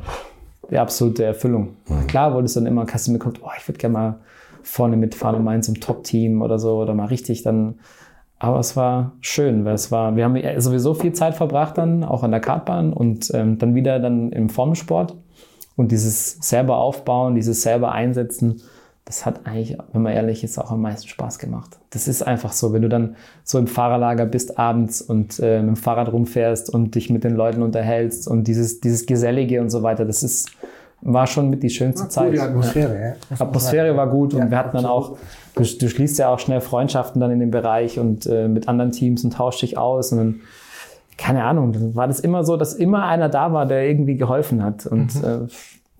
die absolute Erfüllung. Mhm. Klar wurde es dann immer, hast du mir geguckt, oh, ich würde gerne mal vorne mitfahren und so einem Top-Team oder so oder mal richtig dann. Aber es war schön, weil es war, wir haben sowieso viel Zeit verbracht dann, auch an der Kartbahn und ähm, dann wieder dann im Formelsport. Und dieses selber aufbauen, dieses selber einsetzen, das hat eigentlich, wenn man ehrlich ist, auch am meisten Spaß gemacht. Das ist einfach so, wenn du dann so im Fahrerlager bist abends und äh, mit dem Fahrrad rumfährst und dich mit den Leuten unterhältst und dieses, dieses Gesellige und so weiter, das ist, war schon mit die schönste Zeit. Die Atmosphäre, ja. ja. Atmosphäre war gut und wir hatten dann auch, du, du, schließt ja auch schnell Freundschaften dann in dem Bereich und äh, mit anderen Teams und tauscht dich aus und dann, keine Ahnung, dann war das immer so, dass immer einer da war, der irgendwie geholfen hat und mhm. äh,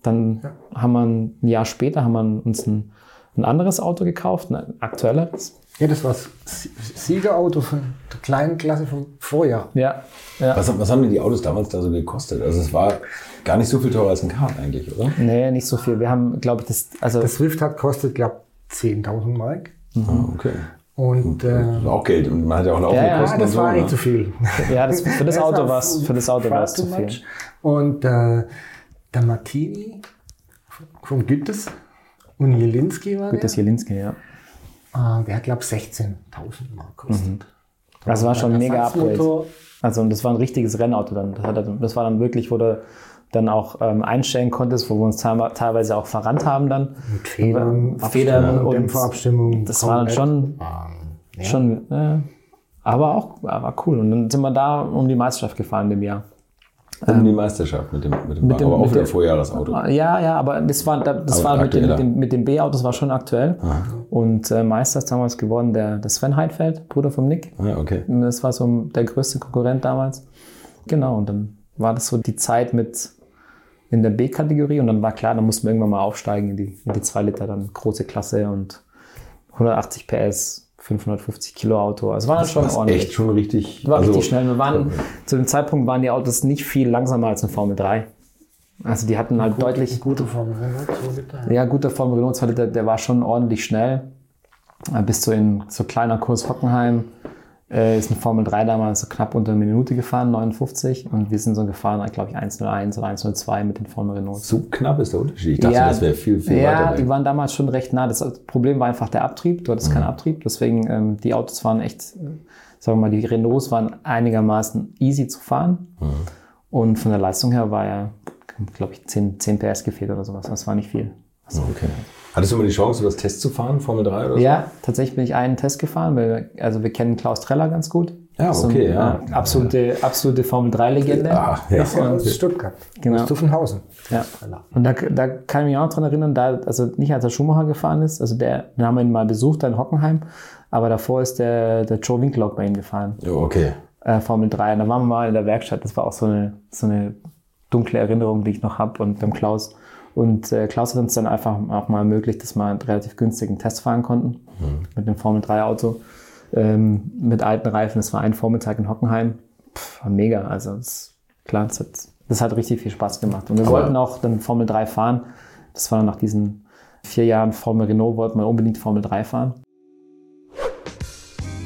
dann ja. haben wir ein Jahr später haben wir uns ein, ein anderes Auto gekauft, ein aktuelleres. Ja, das war das Siegerauto von der kleinen Klasse vom Vorjahr. Ja. ja. Was, was haben denn die Autos damals da so gekostet? Also es war Gar nicht so viel teurer als ein Kart eigentlich, oder? Nee, nicht so viel. Wir haben, glaube ich, das. Also das Swift hat kostet, glaube ich, 10.000 Mark. Mhm. Ah, okay. Und, äh, auch Geld und man hat ja auch laufende ja, Kosten. Ja, das war so, nicht ne? zu viel. Ja, das, für das Auto war es für das Auto war es zu viel. Und äh, der Martini von Gütes und Jelinski war Gütes Jelinski, ja. Äh, der hat glaube ich 16.000 Mark gekostet. Mhm. Das war schon ein mega Upgrade. Also und das war ein richtiges Rennauto dann. Das, hat, das war dann wirklich, wo du dann auch ähm, einstellen konntest, wo wir uns teilweise auch verrannt haben dann. Mit Federn, Federn und Dämpferabstimmung. Das war dann schon, ja. schon äh, aber auch war cool. Und dann sind wir da um die Meisterschaft gefahren in dem Jahr. Um die ähm, Meisterschaft mit dem, mit dem, mit dem aber auch wieder Vorjahresauto. Ja, ja, aber das war, das war mit dem, mit dem, mit dem B-Autos war schon aktuell. Aha. Und äh, Meister ist damals geworden der, der Sven Heidfeld, Bruder vom Nick. Ja, okay. Das war so der größte Konkurrent damals. Genau, und dann war das so die Zeit mit in der B-Kategorie und dann war klar, dann mussten wir irgendwann mal aufsteigen in die, in die 2 Liter, dann große Klasse und 180 PS, 550 Kilo Auto. Also war das schon ordentlich. Echt schon richtig. War also, richtig schnell. Wir waren, okay. zu dem Zeitpunkt waren die Autos nicht viel langsamer als eine Formel 3. Also die hatten halt Gut, deutlich. Gute Formel Renault. Ja, guter Formel Renault 2 Liter, der war schon ordentlich schnell. Bis zu in so kleiner Kurs Hockenheim äh, ist ein Formel 3 damals so knapp unter eine Minute gefahren, 59. Und wir sind so gefahren, glaube ich, 101 oder 102 mit den Formel Renault. So knapp ist der Unterschied. Ich dachte, ja, das wäre viel, viel ja, weiter. Ja, die waren damals schon recht nah. Das Problem war einfach der Abtrieb. Du hattest mhm. keinen Abtrieb. Deswegen, ähm, die Autos waren echt, sagen wir mal, die Renaults waren einigermaßen easy zu fahren. Mhm. Und von der Leistung her war er, glaube ich, 10, 10 PS gefehlt oder sowas. Das war nicht viel. Also, Okay. Hattest du mal die Chance, das Test zu fahren, Formel 3 oder so? ja, tatsächlich bin ich einen Test gefahren, weil wir, also wir kennen Klaus Treller ganz gut. Ja, So okay, ein, ja. äh, Absolute, absolute Formel 3-Legende. Ah, ja. Das war aus Stuttgart. Genau. Aus Zuffenhausen. Ja. Und da, da kann ich mich auch dran erinnern, da, also nicht als er Schumacher gefahren ist, also der, den haben wir ihn mal besucht, da in Hockenheim, aber davor ist der, der Joe Winkelhock bei ihm gefahren, Ja, okay. äh, Formel 3. Und da waren wir mal in der Werkstatt, das war auch so eine, so eine dunkle Erinnerung, die ich noch habe und beim Klaus. Und äh, Klaus hat uns dann einfach auch mal ermöglicht, dass wir einen relativ günstigen Test fahren konnten mit dem Formel 3 Auto ähm, mit alten Reifen. Das war ein Vormittag in Hockenheim. Pff, war mega. Also das, klar, das hat, das hat richtig viel Spaß gemacht. Und wir Aber- wollten auch dann Formel 3 fahren. Das war dann nach diesen vier Jahren Formel Renault, wollten wir unbedingt Formel 3 fahren.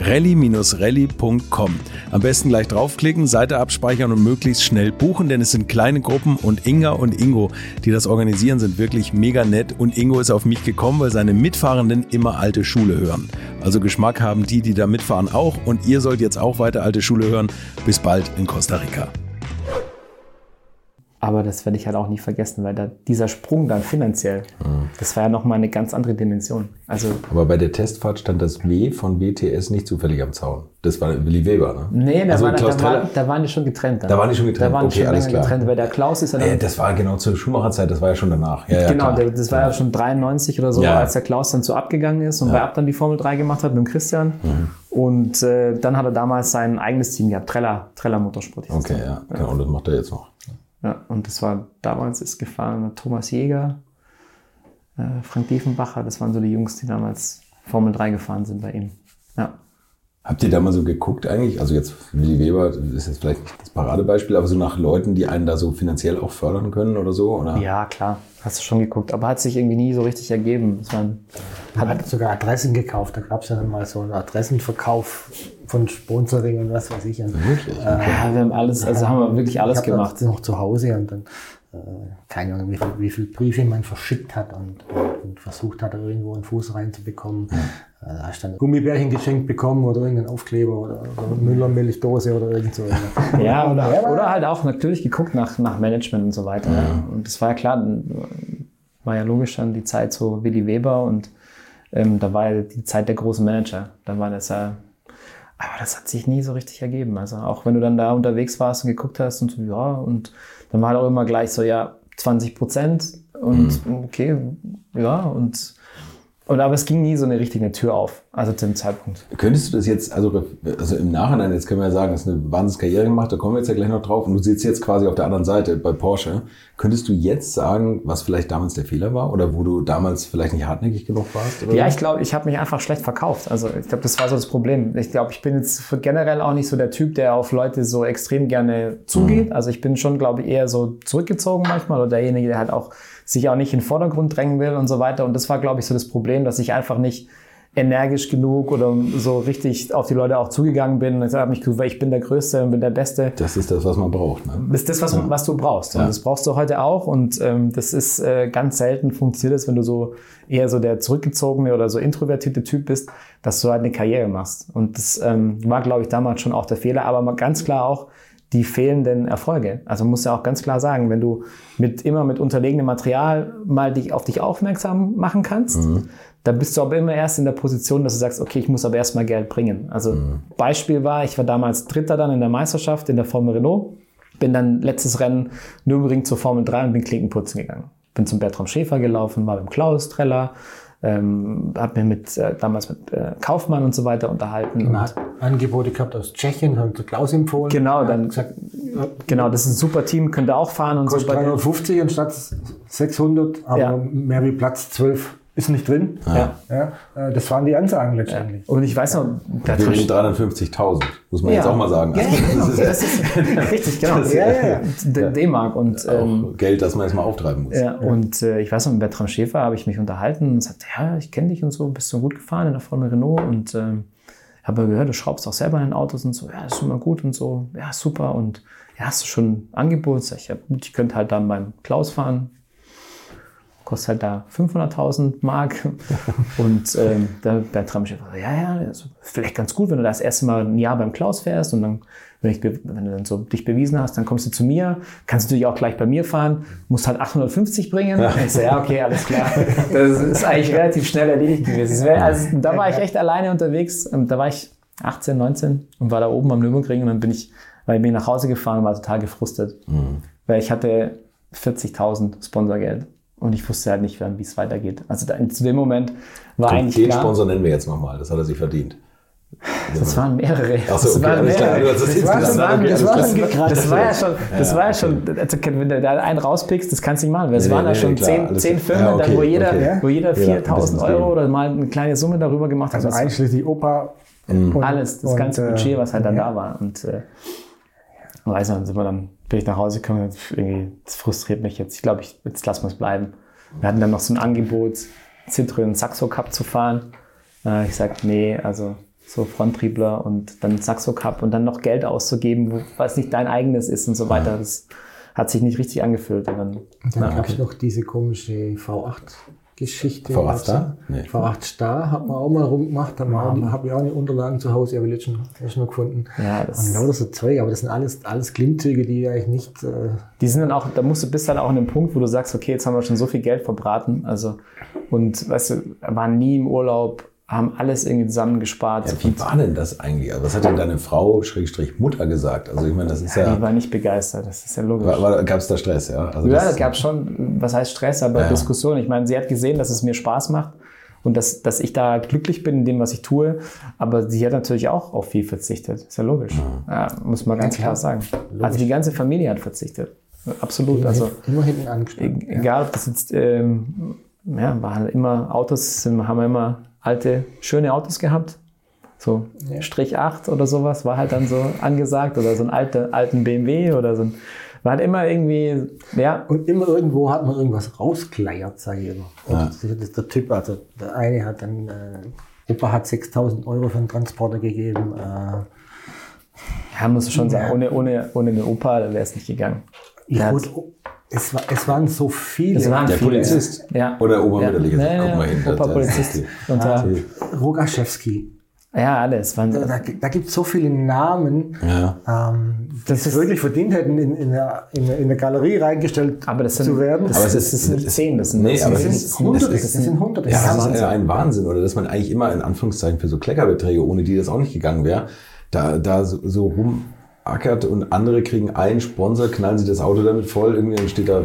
Rally-rally.com. Am besten gleich draufklicken, Seite abspeichern und möglichst schnell buchen, denn es sind kleine Gruppen und Inga und Ingo, die das organisieren, sind wirklich mega nett und Ingo ist auf mich gekommen, weil seine Mitfahrenden immer alte Schule hören. Also Geschmack haben die, die da mitfahren auch und ihr sollt jetzt auch weiter alte Schule hören. Bis bald in Costa Rica. Aber das werde ich halt auch nie vergessen, weil da dieser Sprung dann finanziell, Mhm. das war ja nochmal eine ganz andere Dimension. Also, Aber bei der Testfahrt stand das W von WTS nicht zufällig am Zaun. Das war Willi Weber, ne? nee, da, also war, da, war, Treller. da waren die schon getrennt. Dann. Da waren die schon getrennt, Da waren okay, schon alles klar. getrennt, weil der Klaus ist ja dann Äh, das war genau zur Schumacher-Zeit, das war ja schon danach. Ja, ja, genau, der, das war ja schon 93 oder so, Ja. als der Klaus dann so abgegangen ist und bei Ab dann die Formel 3 gemacht hat mit dem Christian. Mhm. Und äh, dann hat er damals sein eigenes Team gehabt, Treller, Treller Motorsport. Okay, ja, genau, das macht er jetzt noch. Ja, und das war damals ist gefahren Thomas Jäger, äh, Frank Diefenbacher, das waren so die Jungs, die damals Formel 3 gefahren sind bei ihm. Ja. Habt ihr da mal so geguckt eigentlich? Also jetzt Willi Weber ist jetzt vielleicht nicht das Paradebeispiel, aber so nach Leuten, die einen da so finanziell auch fördern können oder so? Oder? ja, klar, hast du schon geguckt, aber hat sich irgendwie nie so richtig ergeben. Es waren, Man hat sogar Adressen gekauft. Da gab es ja dann mal so einen Adressenverkauf von Sponsoring und was weiß ich. Und, Wirklich? ja, wir haben alles, also haben wir wirklich alles ich gemacht. das noch zu Hause und dann, äh, keine Ahnung, wie viele wie viel Briefe man verschickt hat und, und, und versucht hat, irgendwo einen Fuß reinzubekommen. Äh, Da hast du dann Gummibärchen geschenkt bekommen oder irgendeinen Aufkleber oder, oder Müllermilchdose oder irgend so. Ja, oder, oder halt auch natürlich geguckt nach, nach Management und so weiter. Ja. Und das war ja klar, dann war ja logisch dann die Zeit so Willi Weber und ähm, da war ja die Zeit der großen Manager. Da war das ja, aber das hat sich nie so richtig ergeben. Also auch wenn du dann da unterwegs warst und geguckt hast und so, ja, und dann war halt auch immer gleich so, ja, 20 Prozent und okay, ja, und Und aber es ging nie so eine richtige Tür auf, also zu dem Zeitpunkt. Könntest du das jetzt, also, also im Nachhinein, jetzt können wir ja sagen, das ist eine Wahnsinnskarriere gemacht, da kommen wir jetzt ja gleich noch drauf und du sitzt jetzt quasi auf der anderen Seite bei Porsche. Könntest du jetzt sagen, was vielleicht damals der Fehler war oder wo du damals vielleicht nicht hartnäckig genug warst? Ja, ich glaube, ich habe mich einfach schlecht verkauft. Also ich glaube, das war so das Problem. Ich glaube, ich bin jetzt generell auch nicht so der Typ, der auf Leute so extrem gerne zugeht. Also ich bin schon, glaube ich, eher so zurückgezogen manchmal oder derjenige, der halt auch sich auch nicht in den Vordergrund drängen will und so weiter. Und das war, glaube ich, so das Problem, dass ich einfach nicht energisch genug oder so richtig auf die Leute auch zugegangen bin. Ich habe mich gesagt, ich bin der Größte und bin der Beste. Das ist das, was man braucht. Ne? Das ist das, was, was du brauchst. Und Ja. das brauchst du heute auch. Und ähm, das ist äh, ganz selten funktioniert es, wenn du so eher so der zurückgezogene oder so introvertierte Typ bist, dass du halt eine Karriere machst. Und das ähm, war, glaube ich, damals schon auch der Fehler. Aber ganz klar auch die fehlenden Erfolge. Also man muss ja auch ganz klar sagen, wenn du mit immer mit unterlegenem Material mal dich auf dich aufmerksam machen kannst, dann bist du aber immer erst in der Position, dass du sagst, okay, ich muss aber erstmal Geld bringen. Also Beispiel war, ich war damals Dritter dann in der Meisterschaft in der Formel Renault, bin dann letztes Rennen Nürburgring zur Formel 3 und bin Klinken putzen gegangen. Bin zum Bertram Schäfer gelaufen, war beim Klaus Treller, ähm, habe mir mit, äh, damals mit äh, Kaufmann und so weiter unterhalten. Man Und, hat Angebote gehabt aus Tschechien, haben der Klaus empfohlen. Genau, dann- gesagt, genau, das ist ein super Team, könnt ihr auch fahren und so. kostet 350 anstatt 600, aber Ja. mehr wie Platz 12 ist nicht drin. Ja. Ja, äh, das waren die Ansagen letztendlich. Und ich weiß noch, Wir Bertram reden 350.000, muss man Ja. jetzt auch mal sagen. Ja, Also, genau. das ist ja Das ist, richtig, genau. Das ist- ja, ja, ja. D-Mark. Und, ähm, auch Geld, das man erstmal auftreiben muss. ja, und äh, ich weiß noch, mit Bertram Schäfer habe ich mich unterhalten und sagte, ja, ich kenne dich und so, bist du gut gefahren in der Formel Renault und ähm, habe gehört, du schraubst auch selber in den Autos und so, ja, ist immer gut und so, ja, super und ja, hast du schon ein Angebot? Sag ich, ja, gut, ich könnte halt dann beim Klaus fahren, kostet halt da 500.000 Mark. Und ähm, der Bertram so, ja, ja, also vielleicht ganz gut, wenn du das erste Mal ein Jahr beim Klaus fährst und dann, wenn, ich, wenn du dann so dich bewiesen hast, dann kommst du zu mir, kannst natürlich auch gleich bei mir fahren, musst halt 850 bringen. Ich so, ja, okay, alles klar. Das ist eigentlich relativ schnell erledigt gewesen. Also, da war ich echt alleine unterwegs. Und Da war ich 18, 19 und war da oben am Nürburgring und dann bin ich, weil ich bin nach Hause gefahren und war total gefrustet. Weil ich hatte 40.000 Sponsorgeld. Und ich wusste halt nicht, wie es weitergeht. Also da, in zu dem Moment war Und eigentlich den klar, Sponsor nennen wir jetzt nochmal, das hat er sich verdient. das waren mehrere. Ach so, das waren mehrere. War schon- das war schon. Das war ja schon, das Ja, war ja schon, also, wenn du da einen rauspickst, das kannst du nicht machen, weil es Nee, waren nee, ja nee, schon klar, zehn, zehn. Firmen, Ja, okay, dann, wo jeder, okay. wo jeder Ja, 4000 ein bisschen Euro oder mal eine kleine Summe darüber gemacht hat. Also einschließlich Opa. Und, alles, das und, ganze äh, Budget, was halt dann ja. da war. Und äh, weiß dann sind wir dann, bin ich nach Hause gekommen, und irgendwie, das frustriert mich jetzt. Ich glaube, ich, jetzt lassen wir es bleiben. Wir hatten dann noch so ein Angebot, Citroën Saxo Cup zu fahren. Äh, ich sagte, nee, also so Fronttriebler und dann Saxo Cup und dann noch Geld auszugeben, was nicht dein eigenes ist und so weiter. Das hat sich nicht richtig angefühlt. Und dann, Und dann gab es noch diese komische V8-Geschichte. V8 Star? Nee. V8 Star hat man auch mal rumgemacht. Da habe ich auch eine Unterlagen zu Hause, habe ich letztens noch gefunden. Ja, das- und lauter so Zeug, aber das sind alles, alles Klimmzüge, die eigentlich nicht. Äh, Die sind dann auch, da musst du bist dann auch an dem Punkt, wo du sagst, okay, jetzt haben wir schon so viel Geld verbraten. Also, und weißt du, waren nie im Urlaub, haben alles irgendwie zusammengespart. Ja, wie war denn das eigentlich? Also, Was hat denn deine Frau, Schrägstrich Mutter, gesagt? Also ich meine, das ist Die ja... war nicht begeistert, das ist ja logisch. War, war, Gab es da Stress, ja? Also ja, es gab schon, was heißt Stress, aber Ja. Diskussion. Ich meine, sie hat gesehen, dass es mir Spaß macht und dass, dass ich da glücklich bin in dem, was ich tue. Aber sie hat natürlich auch auf viel verzichtet. Ist ja logisch. Ja, muss man ganz klar sagen. Also die ganze Familie hat verzichtet. Absolut. Also immer hinten angestellt. Egal, ob das jetzt, ähm, ja, waren immer Autos, sind, haben wir immer alte, schöne Autos gehabt. So Strich 8 oder sowas war halt dann so angesagt oder so einen alte, alten BMW oder so ein, war halt immer irgendwie, ja, Und immer irgendwo hat man irgendwas rauskleiert, sage ich immer. Und das ist der Typ, also der eine hat dann, äh, Opa hat 6000 Euro für einen Transporter gegeben. Äh, ja muss ich schon sagen, ohne, ohne, ohne den Opa wäre es nicht gegangen. Ja. Es, war, es waren so viele. Es waren Der viele. Polizist? Ja. Oder Obermütterlich? Ja. Ja, guck ja, mal hin. Opa das- Polizist. das- Und da, Rogaschewski. ja, alles. Da, da, da gibt es so viele Namen, Ja. ähm, die Das es ist- wirklich verdient hätten, in, in, der, in, in der Galerie reingestellt aber das sind, zu werden. Das, Aber es das, ist- das sind zehn, das sind, Nee, aber das Hunderte, das das ist- sind Hunderte. Ja, Das ist ist ein Wahnsinn, oder dass man eigentlich immer in Anführungszeichen für so Kleckerbeträge, ohne die das auch nicht gegangen wäre, da, da so, so rumackert und andere kriegen einen Sponsor, knallen sie das Auto damit voll, irgendwie dann steht da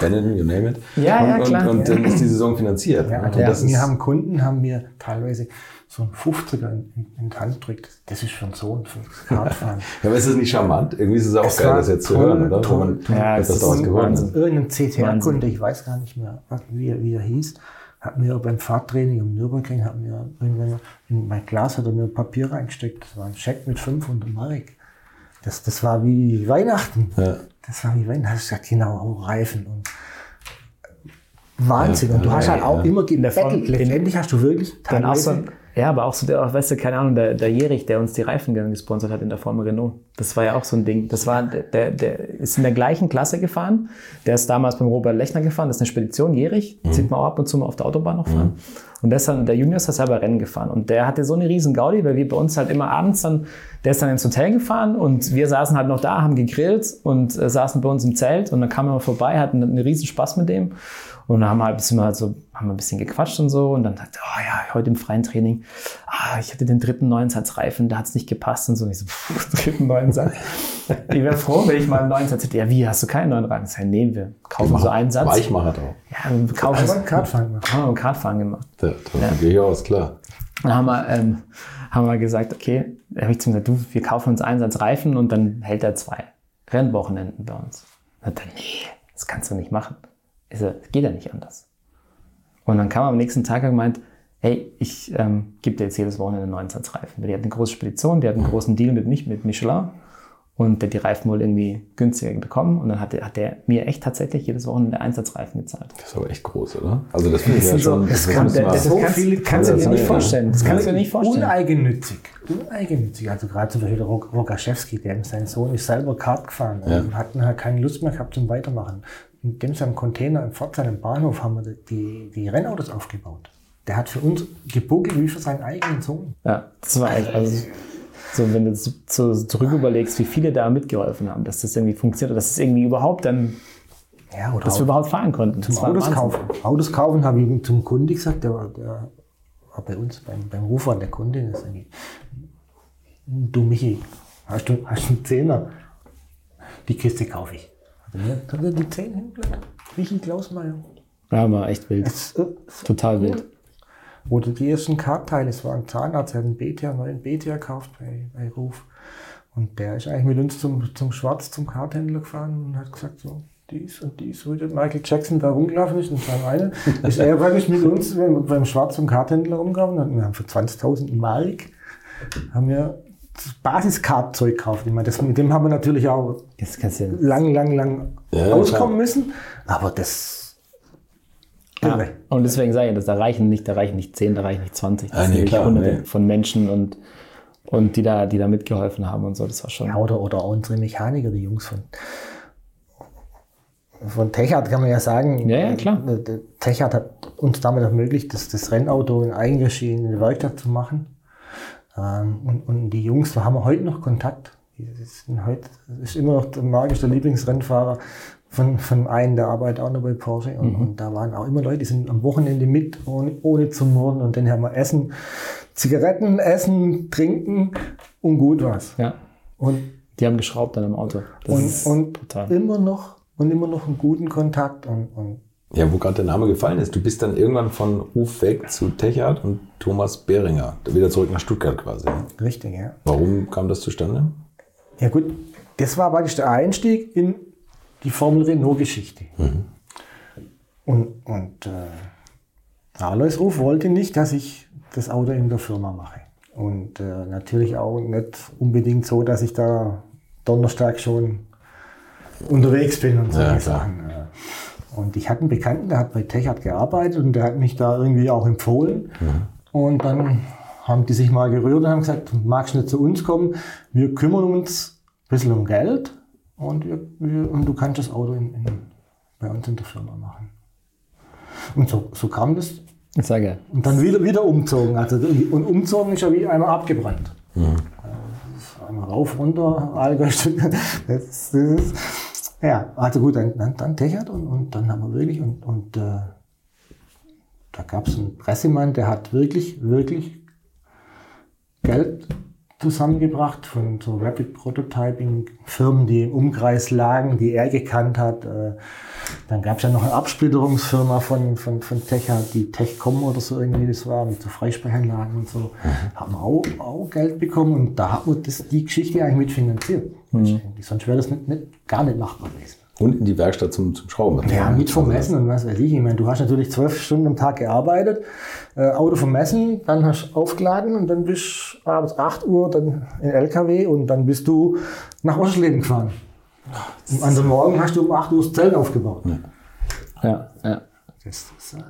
Benetton, you name it. Ja, und, ja, klar. Und, und dann ist die Saison finanziert. Ja, und das wir haben Kunden, haben mir teilweise so ein 50er in, in, die Hand drückt. Das ist für einen Sohn, für das Radfahren. ja, aber ist das nicht charmant? Irgendwie ist es auch Es geil, das jetzt zu toll, hören, oder? toll, man toll. Ja, das ist Wahnsinn. hat. Irgendein CTR-Kunde, ich weiß gar nicht mehr, was- wie, er- wie er hieß, hat mir beim Fahrtraining am Nürburgring, hat mir irgendwann in mein Glas hat er mir Papier reingesteckt. Das war ein Scheck mit 500 Mark. Das, das war wie Weihnachten. Ja. Das war wie Weihnachten. Hast du gesagt, genau, auch Reifen und Wahnsinn. Ja, und du hast halt ja. auch immer der Form- gebettelt. Letztendlich hast du wirklich so, teilweise ja, aber auch so der, weißt du, keine Ahnung, der, der Jerich, der uns die Reifen gesponsert hat in der Formel Renault. Das war ja auch so ein Ding. Das war, der, der, ist in der gleichen Klasse gefahren. Der ist damals beim Robert Lechner gefahren. Das ist eine Spedition, Jerich. Sieht man auch ab und zu mal auf der Autobahn noch fahren. Und der, ist dann, der Junior ist da selber Rennen gefahren. Und der hatte so eine riesen Gaudi, weil wir bei uns halt immer abends dann, der ist dann ins Hotel gefahren und wir saßen halt noch da, haben gegrillt und äh, saßen bei uns im Zelt und dann kam er mal vorbei, hatten einen riesen Spaß mit dem. Und dann haben wir halt ein bisschen, mal so, haben wir ein bisschen gequatscht und so. Und dann dachte oh ja, heute im freien Training, ah, ich hatte den dritten neuen Satz Reifen, da hat's nicht gepasst und so. Und ich so, pff, dritten neuen Satz. ich wäre froh, wenn ich mal einen neuen Satz hätte. Ja, wie, hast du keinen neuen Reifen? Ich sag, nee, wir kaufen so einen Satz. Weichmacher drauf. Ja, wir kaufen aber Kartfahren gemacht. haben wir beim Kartfahren gemacht. Ja, davon gehe ich aus, klar. Dann haben wir, ähm, haben wir gesagt, okay, da habe ich zu ihm gesagt, du, wir kaufen uns einen Satz Reifen und dann hält er zwei Rennwochenenden bei uns. Und dann, nee, das kannst du nicht machen. Das geht ja nicht anders. Und dann kam er am nächsten Tag und gemeint, hey, ich ähm, gebe dir jetzt jedes Wochenende einen neuen Satz Reifen. Weil die hat eine große Spedition, die hat einen großen Deal mit mich, mit Michelin. Und der hat die Reifen wohl irgendwie günstiger bekommen. Und dann hat der, hat der mir echt tatsächlich jedes Wochenende Einsatzreifen gezahlt. Das ist aber echt groß, oder? Also das finde ich ja schon. das das kann- man- das so kannst, viele kannst du dir nicht vorstellen. Das kannst du dir nicht vorstellen. Uneigennützig. Uneigennützig. Also gerade zum Beispiel der Rogaschewski, der sein Sohn ist selber Kart gefahren und hatten halt keine Lust mehr gehabt zum Weitermachen. In dem seinem Container im Pforzheim im Bahnhof haben wir die, die Rennautos aufgebaut. Der hat für uns gebuckelt wie für seinen eigenen Sohn. Ja, das war echt, also so, wenn du so, zurück überlegst, wie viele da mitgeholfen haben, dass das irgendwie funktioniert, dass es irgendwie überhaupt dann, Ja, oder dass wir überhaupt fahren konnten. zum Autos kaufen. Autos kaufen habe ich zum Kunde gesagt, der, war- der war bei uns beim, beim Ruf an der Kunde. Das ist du Michi, hast du, hast du einen Zehner? Die Kiste kaufe ich. Hat er die Zehn hingelegt? Michi Klausmeier. Ja, war echt wild. Es, äh, Total wild. Oder die ersten Kartteile, es war ein Zahnarzt, der hat einen BTA, einen neuen BTA gekauft bei, bei Ruf. Und der ist eigentlich mit uns zum, zum Schwarz, zum Karthändler gefahren und hat gesagt, so, dies und dies, wo der Michael Jackson da rumgelaufen ist und seinem eine, ist er praktisch mit uns beim, beim Schwarz zum Karthändler rumgelaufen und wir haben für 20.000 Mark haben wir das Basiskartzeug gekauft. Ich meine, das, mit dem haben wir natürlich auch lang, lang, lang Ja, auskommen klar. müssen, aber das ja. Und deswegen sage ich, dass da reichen nicht, da reichen nicht 10, da reichen nicht 20. Das Ah, sind nee, klar, hunderte nee. von Menschen und, und die da, die da mitgeholfen haben und so. Das war schon. Ja, oder, oder unsere Mechaniker, die Jungs von, von Techart kann man ja sagen. Ja, ja, klar. äh, Techart hat uns damit ermöglicht, das, das Rennauto in Eigenregie in der Werkstatt zu machen. Ähm, und, und die Jungs, da haben wir heute noch Kontakt. Die sind heute, das ist immer noch der magische Lieblingsrennfahrer von, von einem, der arbeitet auch noch bei Porsche. Und, Mhm. und da waren auch immer Leute, die sind am Wochenende mit, ohne, ohne zu murren. Und dann haben wir Essen, Zigaretten, Essen, Trinken und gut was. Ja. Und Die haben geschraubt dann im Auto. Das und, ist und immer noch und immer noch einen guten Kontakt und, und Ja, wo gerade der Name gefallen ist. Du bist dann irgendwann von Ruf weg zu Techart und Thomas Behringer. Wieder zurück nach Stuttgart quasi. richtig, ja. Warum kam das zustande? Ja gut, das war praktisch der Einstieg in die Formel Renault-Geschichte. Und, und äh, Alois Ruf wollte nicht, dass ich das Auto in der Firma mache. Und äh, natürlich auch nicht unbedingt so, dass ich da Donnerstag schon unterwegs bin und solche Ja. Sachen. äh. Und ich hatte einen Bekannten, der hat bei Techart gearbeitet und der hat mich da irgendwie auch empfohlen. Und dann haben die sich mal gerührt und haben gesagt, magst du nicht zu uns kommen? Wir kümmern uns ein bisschen um Geld und, wir, wir, und du kannst das Auto in, in, bei uns in der Firma machen. Und so, so kam das. Sehr geil. Und dann wieder, wieder umzogen. Also, und umzogen ist ja wie einmal abgebrannt. Also, das ist Einmal rauf, runter, Allgäu. Das, das ist, ja, also gut, dann, dann, dann Techert und, und dann haben wir wirklich, und, und äh, da gab es einen Pressemann, der hat wirklich, wirklich Geld zusammengebracht von so Rapid Prototyping Firmen, die im Umkreis lagen, die er gekannt hat. Äh, Dann gab es ja noch eine Absplitterungsfirma von, von, von Techa, die Techcom oder so irgendwie das war, mit so Freisprechanlagen und so. Haben wir auch, auch Geld bekommen und da hat man das, die Geschichte eigentlich mitfinanziert. Sonst wäre das nicht, nicht, gar nicht machbar gewesen. Und in die Werkstatt zum, zum Schrauben. Ja, mit vermessen und was weiß ich. Ich meine, du hast natürlich zwölf Stunden am Tag gearbeitet, äh, Auto vermessen, dann hast du aufgeladen und dann bist du abends 8 Uhr dann in LKW und dann bist du nach Ostleben gefahren. Am anderen Morgen hast du um 8 Uhr das Zelt aufgebaut. Ja, ja. Das, das äh,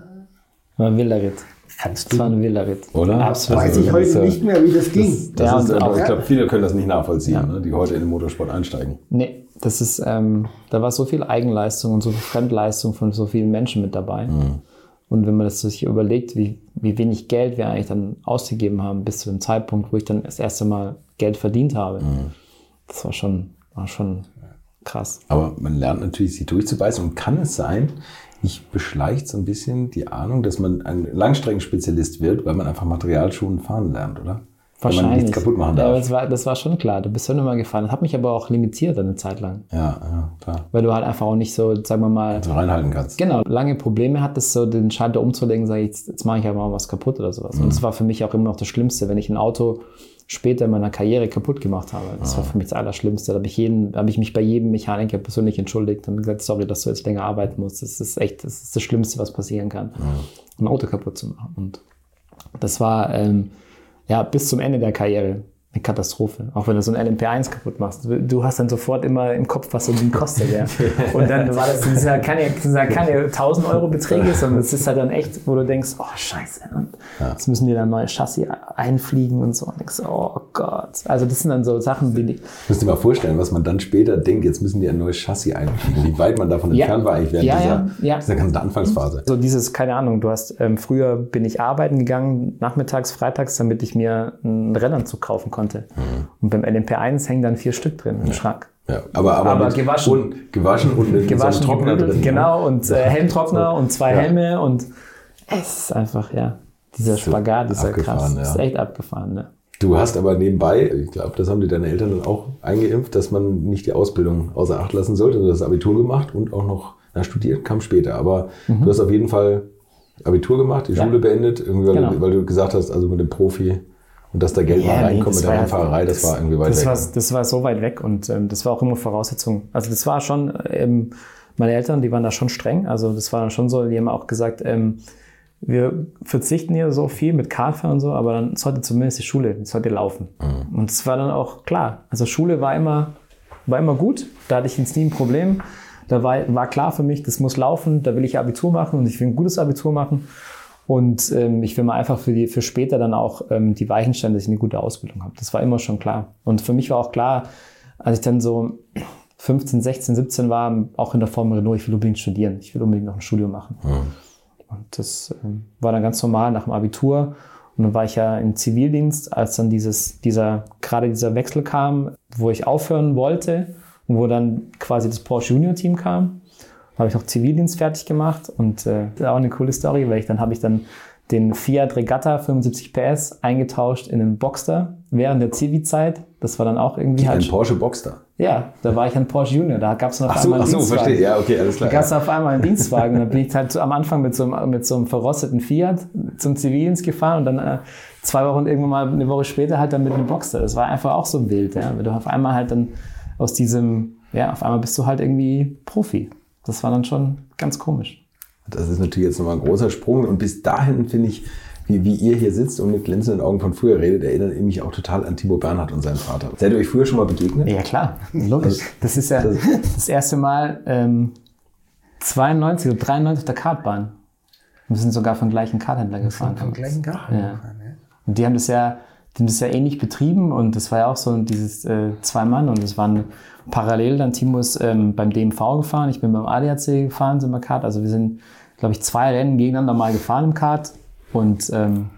War ein wilder Ritt. kannst Das war du. ein wilder Ritt. Oder? Absolut. Weiß ich heute nicht mehr, wie das ging. Das Ja, ist, und aber auch- ich glaube, viele können das nicht nachvollziehen, ne, die heute in den Motorsport einsteigen. Nee, das ist, ähm, da war so viel Eigenleistung und so viel Fremdleistung von so vielen Menschen mit dabei. Und wenn man das sich überlegt, wie, wie wenig Geld wir eigentlich dann ausgegeben haben, bis zu dem Zeitpunkt, wo ich dann das erste Mal Geld verdient habe, das war schon, war schon krass. Aber man lernt natürlich, sich durchzubeißen. Und kann es sein, ich beschleicht so ein bisschen die Ahnung, dass man ein Langstreckenspezialist wird, weil man einfach Materialschuhen fahren lernt, oder? Weil man nichts kaputt machen Ja, aber darf. das war, das war schon klar. Du bist schon immer gefahren. Das hat mich aber auch limitiert eine Zeit lang. Ja, ja, klar. Weil du halt einfach auch nicht so, sagen wir mal, So reinhalten kannst. Genau, lange Probleme hattest, so den Schalter umzulegen, sage ich, jetzt, jetzt mache ich aber mal was kaputt oder sowas. Mhm. Und das war für mich auch immer noch das Schlimmste, wenn ich ein Auto später in meiner Karriere kaputt gemacht habe. Das Ah. war für mich das Allerschlimmste. Da habe ich, jeden, habe ich mich bei jedem Mechaniker persönlich entschuldigt und gesagt, sorry, dass du jetzt länger arbeiten musst. Das ist echt, das ist das Schlimmste, was passieren kann, ein Auto kaputt zu machen. Und das war ähm, ja bis zum Ende der Karriere eine Katastrophe. Auch wenn du so ein LMP1 kaputt machst. Du hast dann sofort immer im Kopf, was so ein Ding kostet. Ja. Und dann war das, das sind keine, sind ja keine 1000 Euro Beträge, sondern das ist halt dann echt, wo du denkst, oh scheiße, und jetzt müssen die dann neue Chassis einfliegen und so. Und denkst, oh Gott. Also das sind dann so Sachen, die... Ich muss dir mal vorstellen, was man dann später denkt, jetzt müssen die ein neues Chassis einfliegen. Wie weit man davon Ja. entfernt war eigentlich während Ja, dieser, ja. dieser ganzen Anfangsphase. So dieses, keine Ahnung, du hast, ähm, früher bin ich arbeiten gegangen, nachmittags, freitags, damit ich mir einen Rennanzug kaufen konnte. Und beim LMP1 hängen dann vier Stück drin im Schrank. Ja, aber, aber, Aber gewaschen. Und, gewaschen und mit Gewaschen, so Trockner drin. ne? Genau, und äh, Helmtrockner und zwei Ja. Helme und es ist einfach, ja, dieser So Spagat ist ja krass. ja. Ist echt abgefahren, ne? Du hast aber nebenbei, ich glaube, das haben dir deine Eltern dann auch eingeimpft, dass man nicht die Ausbildung außer Acht lassen sollte. Du hast das Abitur gemacht und auch noch na, studiert, kam später. Aber du hast auf jeden Fall Abitur gemacht, die Mhm. Ja. Schule beendet, irgendwie, weil, Genau. du, weil du gesagt hast, also mit dem Profi und dass da Geld mal nee, reinkommt das mit der Rennfahrerei, das, war irgendwie weit das weg. War, das war so weit weg und ähm, das war auch immer Voraussetzung. Also das war schon, ähm, meine Eltern, die waren da schon streng. Also das war dann schon so, die haben auch gesagt, ähm, wir verzichten hier so viel mit Kartfahren und so, aber dann sollte zumindest die Schule, die sollte laufen. Mhm. Und es war dann auch klar. Also Schule war immer, war immer gut, da hatte ich jetzt nie ein Problem. Da war, war klar für mich, das muss laufen, da will ich Abitur machen und ich will ein gutes Abitur machen. Und ähm, ich will mal einfach für, die, für später dann auch ähm, die Weichen stellen, dass ich eine gute Ausbildung habe. Das war immer schon klar. Und für mich war auch klar, als ich dann so 15, 16, 17 war, auch in der Formel Renault, ich will unbedingt studieren. Ich will unbedingt noch ein Studium machen. Und das ähm, war dann ganz normal nach dem Abitur. Und dann war ich ja im Zivildienst, als dann dieses, dieser, gerade dieser Wechsel kam, wo ich aufhören wollte und wo dann quasi das Porsche Junior Team kam. Da habe ich noch Zivildienst fertig gemacht und äh, das ist auch eine coole Story, weil ich dann habe ich dann den Fiat Regatta 75 PS eingetauscht in einen Boxster während der Zivi-Zeit. Das war dann auch irgendwie halt. Ein Porsche Boxster. Ja, da war ich ein Porsche Junior. Da gab es noch Ach so, einmal ach einen so, Dienstwagen. verstehe. Ja, okay, alles Da klar. gab es auf einmal einen Dienstwagen und dann bin ich halt am Anfang mit so einem, mit so einem verrosteten Fiat zum Zivildienst gefahren und dann äh, zwei Wochen irgendwann mal eine Woche später halt dann mit einem Boxer. Das war einfach auch so wild, ja. Weil du auf einmal halt dann aus diesem, ja, auf einmal bist du halt irgendwie Profi. Das war dann schon ganz komisch. Das ist natürlich jetzt nochmal ein großer Sprung. Und bis dahin finde ich, wie, wie ihr hier sitzt und mit glänzenden Augen von früher redet, erinnert ihr mich auch total an Timo Bernhard und seinen Vater. Seid ihr euch früher schon mal begegnet? Ja, klar, logisch. Das ist ja das erste Mal ähm, 92 oder 93 auf der Kartbahn. Wir sind sogar vom gleichen Karthändler gefahren. Vom gleichen Garten. Ja. Und die haben das ja, die haben das ja ähnlich betrieben und das war ja auch so dieses äh, zwei Mann und es waren parallel dann Timo ist ähm, beim DMV gefahren, ich bin beim ADAC gefahren, sind wir Kart. Also wir sind, glaube ich, zwei Rennen gegeneinander mal gefahren im Kart und ähm,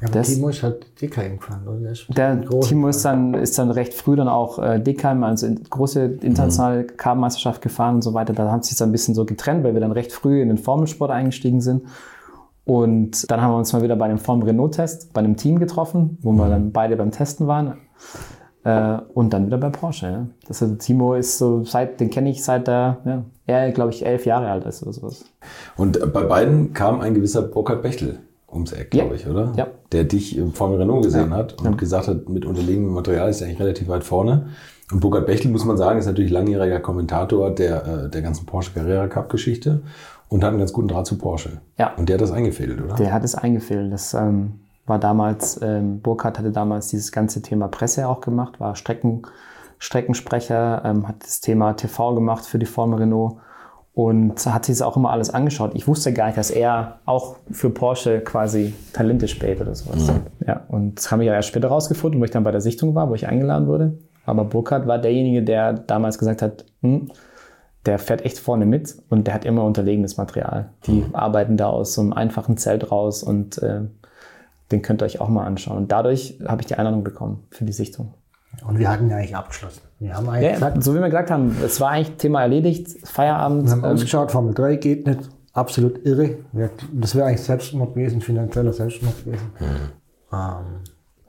Ja, Das- Timo ist halt DKM gefahren. Oder? Der, Timo ist dann, ist dann recht früh dann auch äh, Dekheim, also in, große internationale Kartmeisterschaft gefahren und so weiter. Da haben sie sich dann ein bisschen so getrennt, weil wir dann recht früh in den Formelsport eingestiegen sind. Und dann haben wir uns mal wieder bei einem Formel Renault-Test bei einem Team getroffen, wo wir dann beide beim Testen waren. Äh, und dann wieder bei Porsche. Ja. Das ist, Timo ist so, seit, den kenne ich seit er, ja, er glaube ich, elf Jahre alt ist oder sowas. Und bei beiden kam ein gewisser Burkhard Bechtel ums Eck, glaube Ja. ich, oder? Ja. Der dich im Formel Renault gesehen Ja. hat und gesagt hat, mit unterlegenem Material ist er eigentlich relativ weit vorne. Und Burkhard Bechtel, muss man sagen, ist natürlich langjähriger Kommentator der, äh, der ganzen Porsche Carrera Cup Geschichte und hat einen ganz guten Draht zu Porsche. Ja. Und der hat das eingefädelt, oder? Der hat es eingefüllt. Das ähm, war damals, ähm, Burkhardt hatte damals dieses ganze Thema Presse auch gemacht, war Strecken, Streckensprecher, ähm, hat das Thema TV gemacht für die Formel Renault und hat sich das auch immer alles angeschaut. Ich wusste gar nicht, dass er auch für Porsche quasi Talente spät oder sowas. Ja, und das haben wir ja erst später rausgefunden, wo ich dann bei der Sichtung war, wo ich eingeladen wurde. Aber Burkhardt war derjenige, der damals gesagt hat, hm, der fährt echt vorne mit und der hat immer unterlegenes Material. Die arbeiten da aus so einem einfachen Zelt raus und äh, den könnt ihr euch auch mal anschauen. Und dadurch habe ich die Einladung bekommen für die Sichtung. Und wir hatten ja eigentlich abgeschlossen. Wir haben eigentlich Ja, gesagt, so wie wir gesagt haben, es war eigentlich Thema erledigt, Feierabend. wir haben ähm, ausgeschaut, Formel 3 geht nicht. Absolut irre. Das wäre eigentlich Selbstmord gewesen, finanzieller Selbstmord gewesen. Ähm,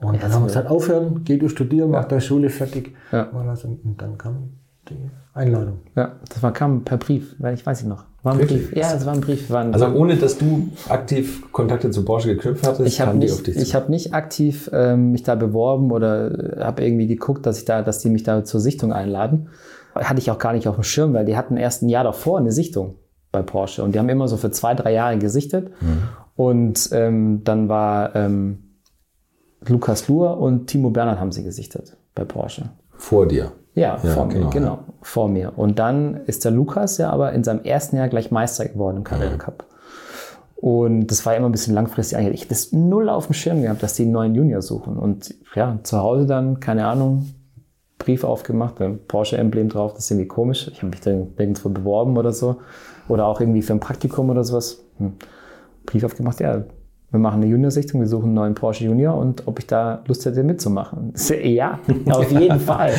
und dann haben wir gesagt, aufhören, geh du studieren, mach deine Schule fertig. Ja. Und dann kam die Einladung. ja, das war, kam per Brief, weil ich weiß ich noch. War ein Wirklich? Brief. Ja, es war ein Brief. War ein, Also ohne, dass du aktiv Kontakte zu Porsche geknüpft hattest, ich habe kamen die nicht, auf dich ich habe nicht aktiv ähm, mich da beworben oder habe irgendwie geguckt, dass ich da, dass die mich da zur Sichtung einladen. Hatte ich auch gar nicht auf dem Schirm, weil die hatten erst ein Jahr davor eine Sichtung bei Porsche und die haben immer so für zwei, drei Jahre gesichtet. Und ähm, dann war ähm, Lukas Luhr und Timo Bernhard haben sie gesichtet bei Porsche. vor dir. Ja, Ja, vor mir, genau, genau, vor mir. Und dann ist der Lukas ja aber in seinem ersten Jahr gleich Meister geworden im Carrera Cup. Und das war immer ein bisschen langfristig eigentlich. Ich habe das null auf dem Schirm gehabt, dass die einen neuen Junior suchen. Und ja, zu Hause dann, keine Ahnung, Brief aufgemacht, ein Porsche-Emblem drauf, das ist irgendwie komisch. Ich habe mich dann nirgendwo beworben oder so. Oder auch irgendwie für ein Praktikum oder sowas. Hm. Brief aufgemacht, ja, wir machen eine Junior-Sichtung, wir suchen einen neuen Porsche Junior und ob ich da Lust hätte mitzumachen. Ja, auf jeden Fall.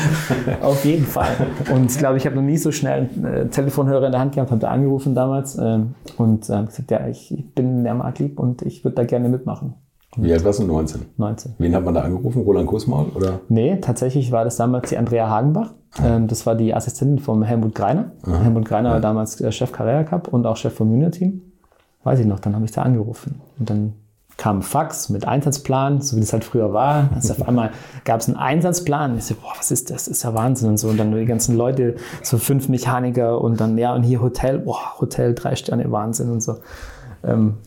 Auf jeden Fall. Und ich glaube, ich habe noch nie so schnell einen äh, Telefonhörer in der Hand gehabt, habe da angerufen damals ähm, und äh, gesagt, ja, ich, bin der Marktlieb und ich würde da gerne mitmachen. Wie alt warst du? 19. 19. Wen hat man da angerufen? Roland Kussmaul? Oder? Nee, tatsächlich war das damals die Andrea Hagenbach. Ähm, das war die Assistentin vom Helmut Greiner. Helmut Greiner war damals äh, Chef Carrera Cup und auch Chef vom Junior-Team. Weiß ich noch, dann habe ich da angerufen. Und dann kam ein Fax mit Einsatzplan, so wie das halt früher war. Also auf einmal gab es einen Einsatzplan. Ich so, boah, was ist das? Das ist ja Wahnsinn und so. Und dann die ganzen Leute, so fünf Mechaniker und dann, ja, und hier Hotel, boah, Hotel, drei Sterne, Wahnsinn und so. Ähm,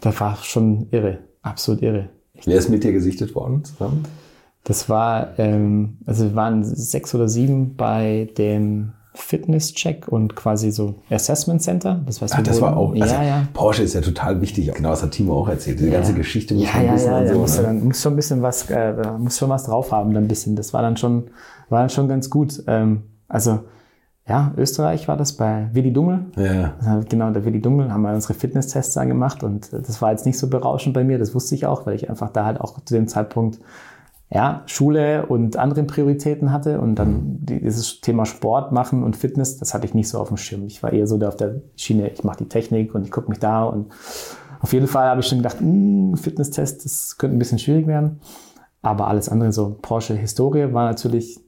das war schon irre, absolut irre. Wer ist mit dir gesichtet worden zusammen? Das war, ähm, also wir waren sechs oder sieben bei dem Fitness-Check und quasi so Assessment Center. Das, heißt, Ach, das war auch. Also Ja, ja. Porsche ist ja total wichtig. Genau, das hat Timo auch erzählt. Diese ganze Geschichte muss ja, man ja, wissen ja, ja, so. muss, ne? dann, muss schon ein bisschen was, äh, muss schon was drauf haben, dann ein bisschen. Das war dann schon, war dann schon ganz gut. Ähm, also, ja, Österreich war das bei Willi Dummel. Ja. Also Genau, der Willi Dummel haben wir unsere Fitnesstests da gemacht und äh, das war jetzt nicht so berauschend bei mir, das wusste ich auch, weil ich einfach da halt auch zu dem Zeitpunkt ja, Schule und andere Prioritäten hatte und dann die- dieses Thema Sport machen und Fitness, das hatte ich nicht so auf dem Schirm. Ich war eher so da auf der Schiene, ich mache die Technik und ich gucke mich da und auf jeden Fall habe ich schon gedacht, "Mm, Fitnesstest, das könnte ein bisschen schwierig werden. Aber alles andere, so Porsche Historie, war natürlich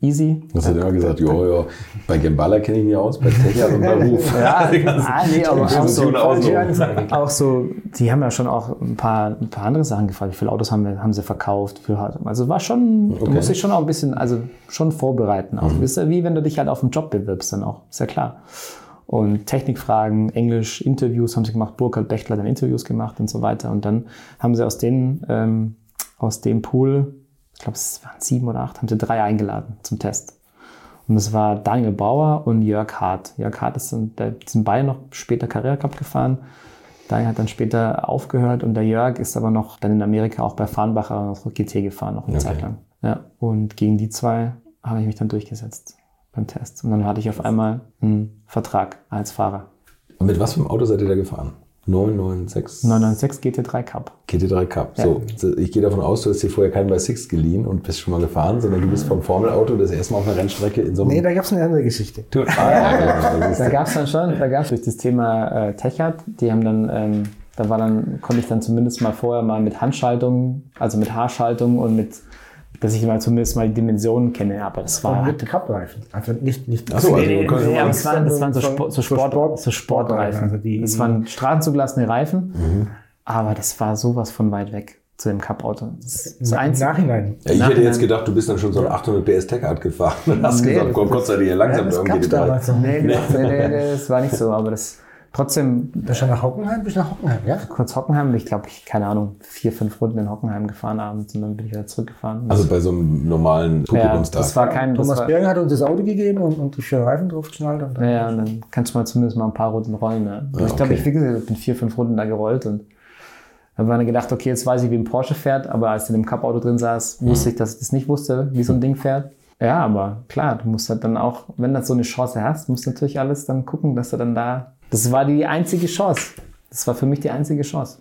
easy. Das hat er immer gesagt, ja, ja, bei Gembala kenne ich mich aus, bei Technik und bei Ruf. Ja, ah, nee, aber auch so, auch so. die haben ja schon auch ein paar, ein paar andere Sachen gefragt. Wie viele Autos haben, wir, haben sie verkauft? Hat- Also war schon, du Okay. musst dich schon auch ein bisschen, also schon vorbereiten. Auch. Ist ja wie wenn du dich halt auf einen Job bewirbst dann auch, ist ja klar. Und Technikfragen, Englisch, Interviews haben sie gemacht. Burkhard Bechtler hat dann Interviews gemacht und so weiter. Und dann haben sie aus den, ähm, aus dem Pool, ich glaube, es waren sieben oder acht, haben sie drei eingeladen zum Test. Und das war Daniel Bauer und Jörg Hart. Jörg Hart ist dann, der sind beide noch später Carrera Cup gefahren. Daniel hat dann später aufgehört und der Jörg ist aber noch dann in Amerika auch bei Farnbacher GT gefahren, noch eine Okay. Zeit lang. Ja, und gegen die zwei habe ich mich dann durchgesetzt beim Test. Und dann hatte ich auf einmal einen Vertrag als Fahrer. Und mit was für einem Auto seid ihr da gefahren? 996 996 GT3 Cup. GT3 Cup. So, ich gehe davon aus, du hast dir vorher keinen bei Six geliehen und bist schon mal gefahren, sondern du bist vom Formelauto das erste Mal auf einer Rennstrecke in so einem. Nee, da gab es eine andere Geschichte. Du- ah, ja, genau, das ist- Da gab es dann schon, da gab es durch das Thema äh, Techart, die haben dann, ähm, da war dann, konnte ich dann zumindest mal vorher mal mit Handschaltung, also mit Haarschaltung und mit, dass ich mal zumindest mal die Dimensionen kenne, aber das war Und halt mit Cup-Reifen. Also nicht, nicht Ach so, also Nee, nee, aber das waren, das waren so, So- Sport, so, Sport, Sport- so Sportreifen. also die- das waren straßenzugelassene Reifen, aber das war sowas von weit weg zu dem Cup-Auto. Das, das im Einzige, Nachhinein. Ja, ich hätte Nachhinein- jetzt gedacht, du bist dann schon so ein 800 PS Tech-Art gefahren und hast Nee, gesagt, komm, Gott sei dir langsam das irgendwie nee, nee, nee, nee, nee, das war nicht so, aber das trotzdem Du bist ja nach Hockenheim, bist nach Hockenheim, ja? kurz Hockenheim, ich glaube, ich, keine Ahnung, vier, fünf Runden in Hockenheim gefahren abends und dann bin ich wieder zurückgefahren. Also bei so einem normalen ja, Publikumstag. das war kein, das Thomas Berger hat uns das Auto gegeben und, und die vier Reifen draufgeschnallt. Und dann Ja, ja, und dann kannst du mal zumindest mal ein paar Runden rollen. Ne? Ja, ich glaube, okay. ich, wie gesagt, bin vier, fünf Runden da gerollt und dann war dann gedacht, okay, jetzt weiß ich, wie ein Porsche fährt, aber als ich in dem Cup-Auto drin saß, wusste ich, dass ich das nicht wusste, wie so ein Ding fährt. Ja, aber klar, du musst halt dann auch, wenn du so eine Chance hast, musst du natürlich alles dann gucken, dass du dann da. Das war die einzige Chance. Das war für mich die einzige Chance.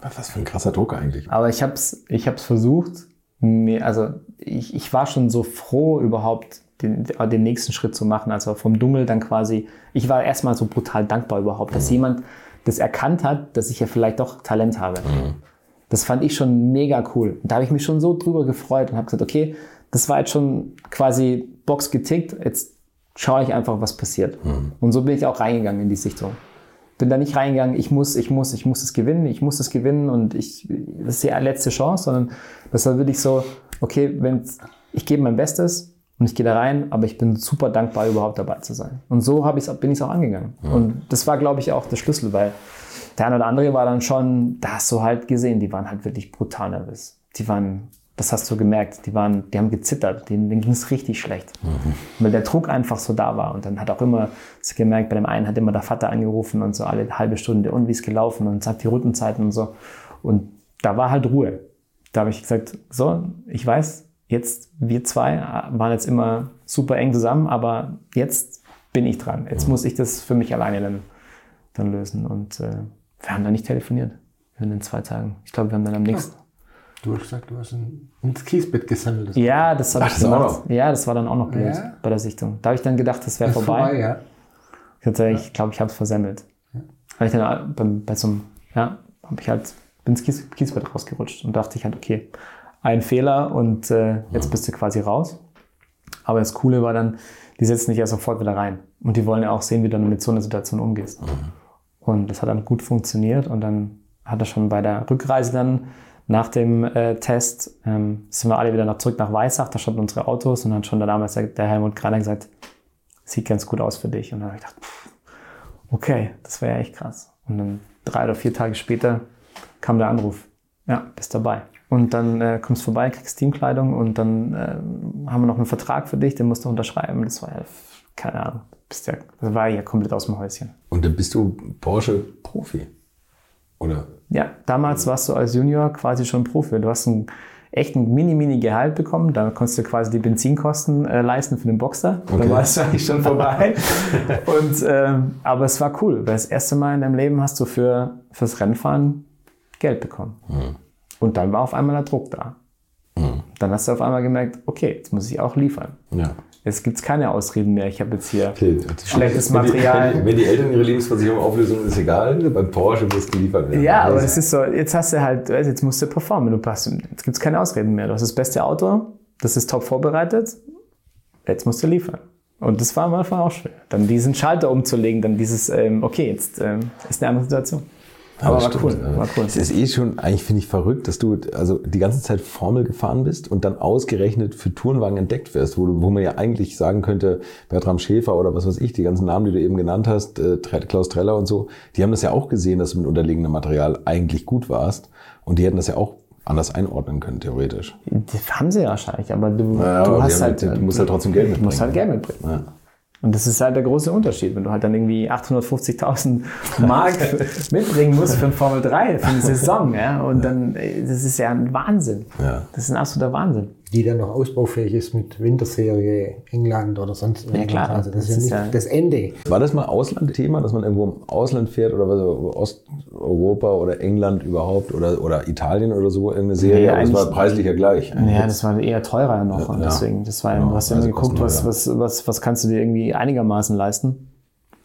Was für ein krasser Druck eigentlich. Aber ich habe es ich hab's versucht. Mir, also ich, ich war schon so froh, überhaupt den, den nächsten Schritt zu machen. Also vom Dungel dann quasi. Ich war erstmal so brutal dankbar überhaupt, dass jemand das erkannt hat, dass ich ja vielleicht doch Talent habe. Das fand ich schon mega cool. Und da habe ich mich schon so drüber gefreut und habe gesagt, okay, das war jetzt schon quasi Box getickt. Jetzt schaue ich einfach, was passiert. Und so bin ich auch reingegangen in die Sichtung bin da nicht reingegangen, ich muss, ich muss, ich muss es gewinnen, ich muss es gewinnen und ich, das ist die letzte Chance, sondern das war wirklich so, okay, wenn ich gebe mein Bestes und ich gehe da rein, aber ich bin super dankbar, überhaupt dabei zu sein. Und so hab ich's, bin ich es auch angegangen. Und das war, glaube ich, auch der Schlüssel, weil der eine oder andere war dann schon, da hast du halt gesehen, die waren halt wirklich brutal nervös. Die waren, das hast du gemerkt, die waren, die haben gezittert, denen, denen ging es richtig schlecht. Weil der Druck einfach so da war. Und dann hat auch immer, gemerkt, bei dem einen hat immer der Vater angerufen und so alle halbe Stunde, und wie ist gelaufen und sagt die Rundenzeiten und so. Und da war halt Ruhe. Da habe ich gesagt, so, ich weiß, jetzt wir zwei waren jetzt immer super eng zusammen, aber jetzt bin ich dran. Jetzt muss ich das für mich alleine dann, dann lösen. Und äh, wir haben dann nicht telefoniert in den zwei Tagen. Ich glaube, wir haben dann am nächsten. Du hast gesagt, du hast ein, ins Kiesbett gesammelt. Das Ja, das habe ich gemacht. Ja, das war dann auch noch blöd Ja? bei der Sichtung. Da habe ich dann gedacht, das wäre vorbei. vorbei, ja. Ich glaube, ich habe es versemmelt. Weil ich dann beim, bei so einem, ja, habe ich halt, bin ins Kies, Kiesbett rausgerutscht und dachte ich halt, okay, ein Fehler und äh, jetzt bist du quasi raus. Aber das Coole war dann, die setzen dich ja sofort wieder rein. Und die wollen ja auch sehen, wie du dann mit so einer Situation umgehst. Und das hat dann gut funktioniert und dann hat er schon bei der Rückreise dann nach dem äh, Test ähm, sind wir alle wieder nach, zurück nach Weissach, da standen unsere Autos und dann schon da damals der, Helmut Kreiner gesagt, sieht ganz gut aus für dich. Und dann habe ich gedacht, okay, das wäre ja echt krass. Und dann drei oder vier Tage später kam der Anruf, ja, bist dabei. Und dann äh, kommst du vorbei, kriegst Teamkleidung und dann äh, haben wir noch einen Vertrag für dich, den musst du unterschreiben. Das war ja, keine Ahnung, bist ja, das war ja komplett aus dem Häuschen. Und dann bist du Porsche-Profi. Oder? Ja, damals warst du als Junior quasi schon Profi. Du hast ein echt ein Mini-Mini-Gehalt bekommen. Da konntest du quasi die Benzinkosten äh, leisten für den Boxer. Okay. Da war es eigentlich schon vorbei. Und, ähm, aber es war cool, weil das erste Mal in deinem Leben hast du für, fürs Rennfahren Geld bekommen. Und dann war auf einmal der Druck da. Dann hast du auf einmal gemerkt, okay, jetzt muss ich auch liefern. Ja. Jetzt gibt es keine Ausreden mehr. Ich habe jetzt hier Okay. schlechtes Material. Wenn die, wenn die Eltern ihre Lebensversicherung auflösen, ist egal. Beim Porsche muss geliefert werden. Ja, aber Das- es ist so, jetzt hast du halt, jetzt musst du performen. Du passt, jetzt gibt es keine Ausreden mehr. Du hast das beste Auto, das ist top vorbereitet, jetzt musst du liefern. Und das war am Anfang auch schwer. Dann diesen Schalter umzulegen, dann dieses, ähm, okay, jetzt ähm, ist eine andere Situation. Aber das war stimmt, cool, ja. war cool. Es ist eh schon, eigentlich finde ich verrückt, dass du also die ganze Zeit Formel gefahren bist und dann ausgerechnet für Tourenwagen entdeckt wirst, wo, du, wo man ja eigentlich sagen könnte, Bertram Schäfer oder was weiß ich, die ganzen Namen, die du eben genannt hast, äh, Klaus Treller und so, die haben das ja auch gesehen, dass du mit unterlegenem Material eigentlich gut warst und die hätten das ja auch anders einordnen können, theoretisch. Das haben sie ja wahrscheinlich, aber du, Ja, du aber hast haben- halt, du musst halt trotzdem Geld Du musst halt mitbringen. Geld mitbringen. Ja. Und das ist halt der große Unterschied, wenn du halt dann irgendwie 850.000 Mark mitbringen musst für ein Formel 3, für eine Saison, ja, und dann, äh, das ist ja ein Wahnsinn. Ja. Das ist ein absoluter Wahnsinn. Die dann noch ausbaufähig ist mit Winterserie, England oder sonst irgendwas. klar. Also das, Das ist ja nicht ja- das Ende. War das mal Ausland-Thema, dass man irgendwo im Ausland fährt oder was, Osteuropa oder England überhaupt oder, oder Italien oder so, irgendeine Serie? Nee, aber es war preislich ja gleich. Ja, das war eher teurer noch. und Ja. deswegen, das war, Ja, du hast ja immer also geguckt, was, was, was, was kannst du dir irgendwie einigermaßen leisten.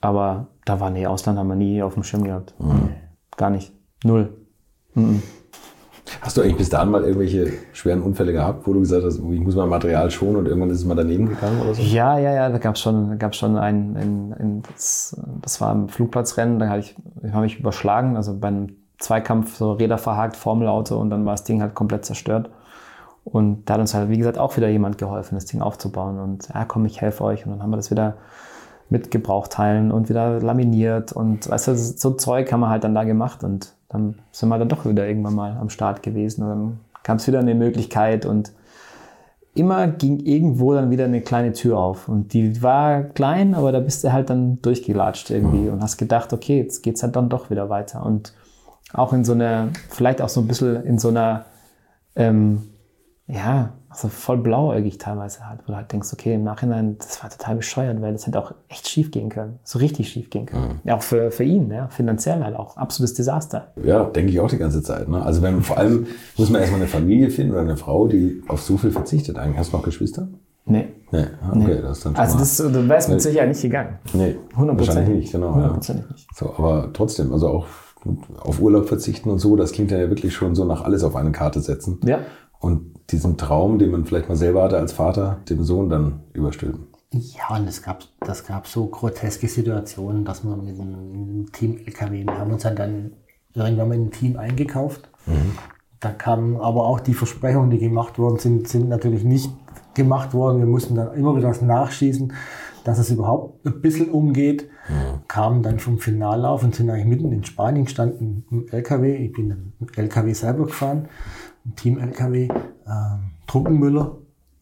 Aber da war, nee, Ausland haben wir nie auf dem Schirm gehabt. Mhm. Gar nicht. Null. Hast du eigentlich bis dahin mal irgendwelche schweren Unfälle gehabt, wo du gesagt hast, ich muss mein Material schonen und irgendwann ist es mal daneben gegangen oder so? Ja, ja, ja, da gab es schon, gab's schon ein, ein, ein das, das war im Flugplatzrennen, da habe ich, ich hab mich überschlagen, also beim Zweikampf so Räder verhakt, Formelauto und dann war das Ding halt komplett zerstört. Und da hat uns halt, wie gesagt, auch wieder jemand geholfen, das Ding aufzubauen. Und ja, komm, ich helfe euch. Und dann haben wir das wieder mit Gebrauchteilen und wieder laminiert. Und weißt du, so Zeug haben wir halt dann da gemacht. Und dann sind wir dann doch wieder irgendwann mal am Start gewesen. Und dann kam es wieder eine Möglichkeit. Und immer ging irgendwo dann wieder eine kleine Tür auf. Und die war klein, aber da bist du halt dann durchgelatscht irgendwie und hast gedacht, okay, jetzt geht's halt dann doch wieder weiter. Und auch in so einer, vielleicht auch so ein bisschen in so einer, ähm, ja, also voll blauäugig teilweise halt, wo du halt denkst, okay, im Nachhinein, das war total bescheuert, weil das hätte auch echt schief gehen können. So richtig schief gehen können. Mhm. Ja, auch für, für ihn, ja, finanziell halt auch. Absolutes Desaster. Ja, denke ich auch die ganze Zeit. Ne? Also wenn vor allem muss man erstmal eine Familie finden oder eine Frau, die auf so viel verzichtet eigentlich. Hast du noch Geschwister? Nee. Nee, okay, nee. das ist dann schon Also das, du wärst mit Sicherheit nicht gegangen. Nee, 100 wahrscheinlich nicht, genau. 100 ja. nicht. So, aber trotzdem, also auch auf Urlaub verzichten und so, das klingt ja wirklich schon so nach alles auf eine Karte setzen. Ja. Und diesen Traum, den man vielleicht mal selber hatte als Vater, dem Sohn dann überstülpen. Ja, und es gab, das gab so groteske Situationen, dass wir mit einem Team LKW, wir haben uns dann irgendwann mal in ein Team eingekauft. Mhm. Da kamen aber auch die Versprechungen, die gemacht worden sind, sind natürlich nicht gemacht worden. Wir mussten dann immer wieder das nachschießen, dass es überhaupt ein bisschen umgeht. Mhm. Kamen dann vom Finallauf und sind eigentlich mitten in Spanien gestanden im LKW. Ich bin im LKW selber gefahren, ein Team LKW. Ähm, Druckenmüller,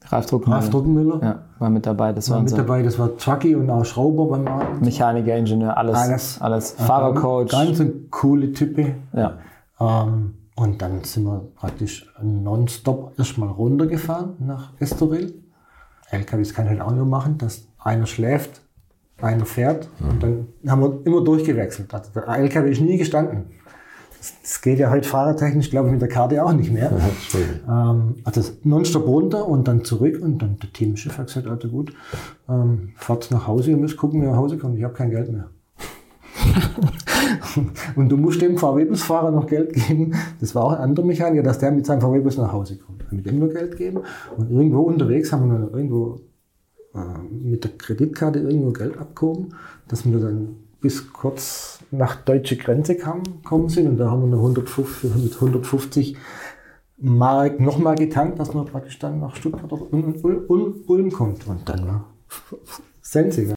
Ralf Druckenmüller. Ralf Druckenmüller Ja, war mit dabei. Das war war mit unser dabei. Das war Trucky und auch Schrauber beim Abend. Mechaniker, Ingenieur, alles. Alles. Alles. Fahrercoach. Ganz coole Type. Ja. Ähm, und dann sind wir praktisch nonstop erstmal runtergefahren nach Estoril. LKWs kann halt auch nur machen, dass einer schläft, einer fährt und dann haben wir immer durchgewechselt. Also der LKW ist nie gestanden. Das, geht ja heute fahrertechnisch, glaube ich, mit der Karte auch nicht mehr. ähm, also nonstop runter und dann zurück und dann der Teamchef hat gesagt, also gut, ähm, fahrt nach Hause, ihr müsst gucken, wie ihr nach Hause kommt. Ich habe kein Geld mehr. Und du musst dem VW-Busfahrer noch Geld geben. Das war auch ein anderer Mechaniker, dass der mit seinem VW-Bus nach Hause kommt. Mit dem nur Geld geben. Und irgendwo unterwegs haben wir dann irgendwo äh, mit der Kreditkarte irgendwo Geld abgehoben, dass wir dann bis kurz nach deutsche Grenze kamen, kommen sind. Und da haben wir noch 150, mit 150 Mark nochmal getankt, dass man praktisch dann nach Stuttgart Ulm, Ulm kommt. Und dann war Sensiger.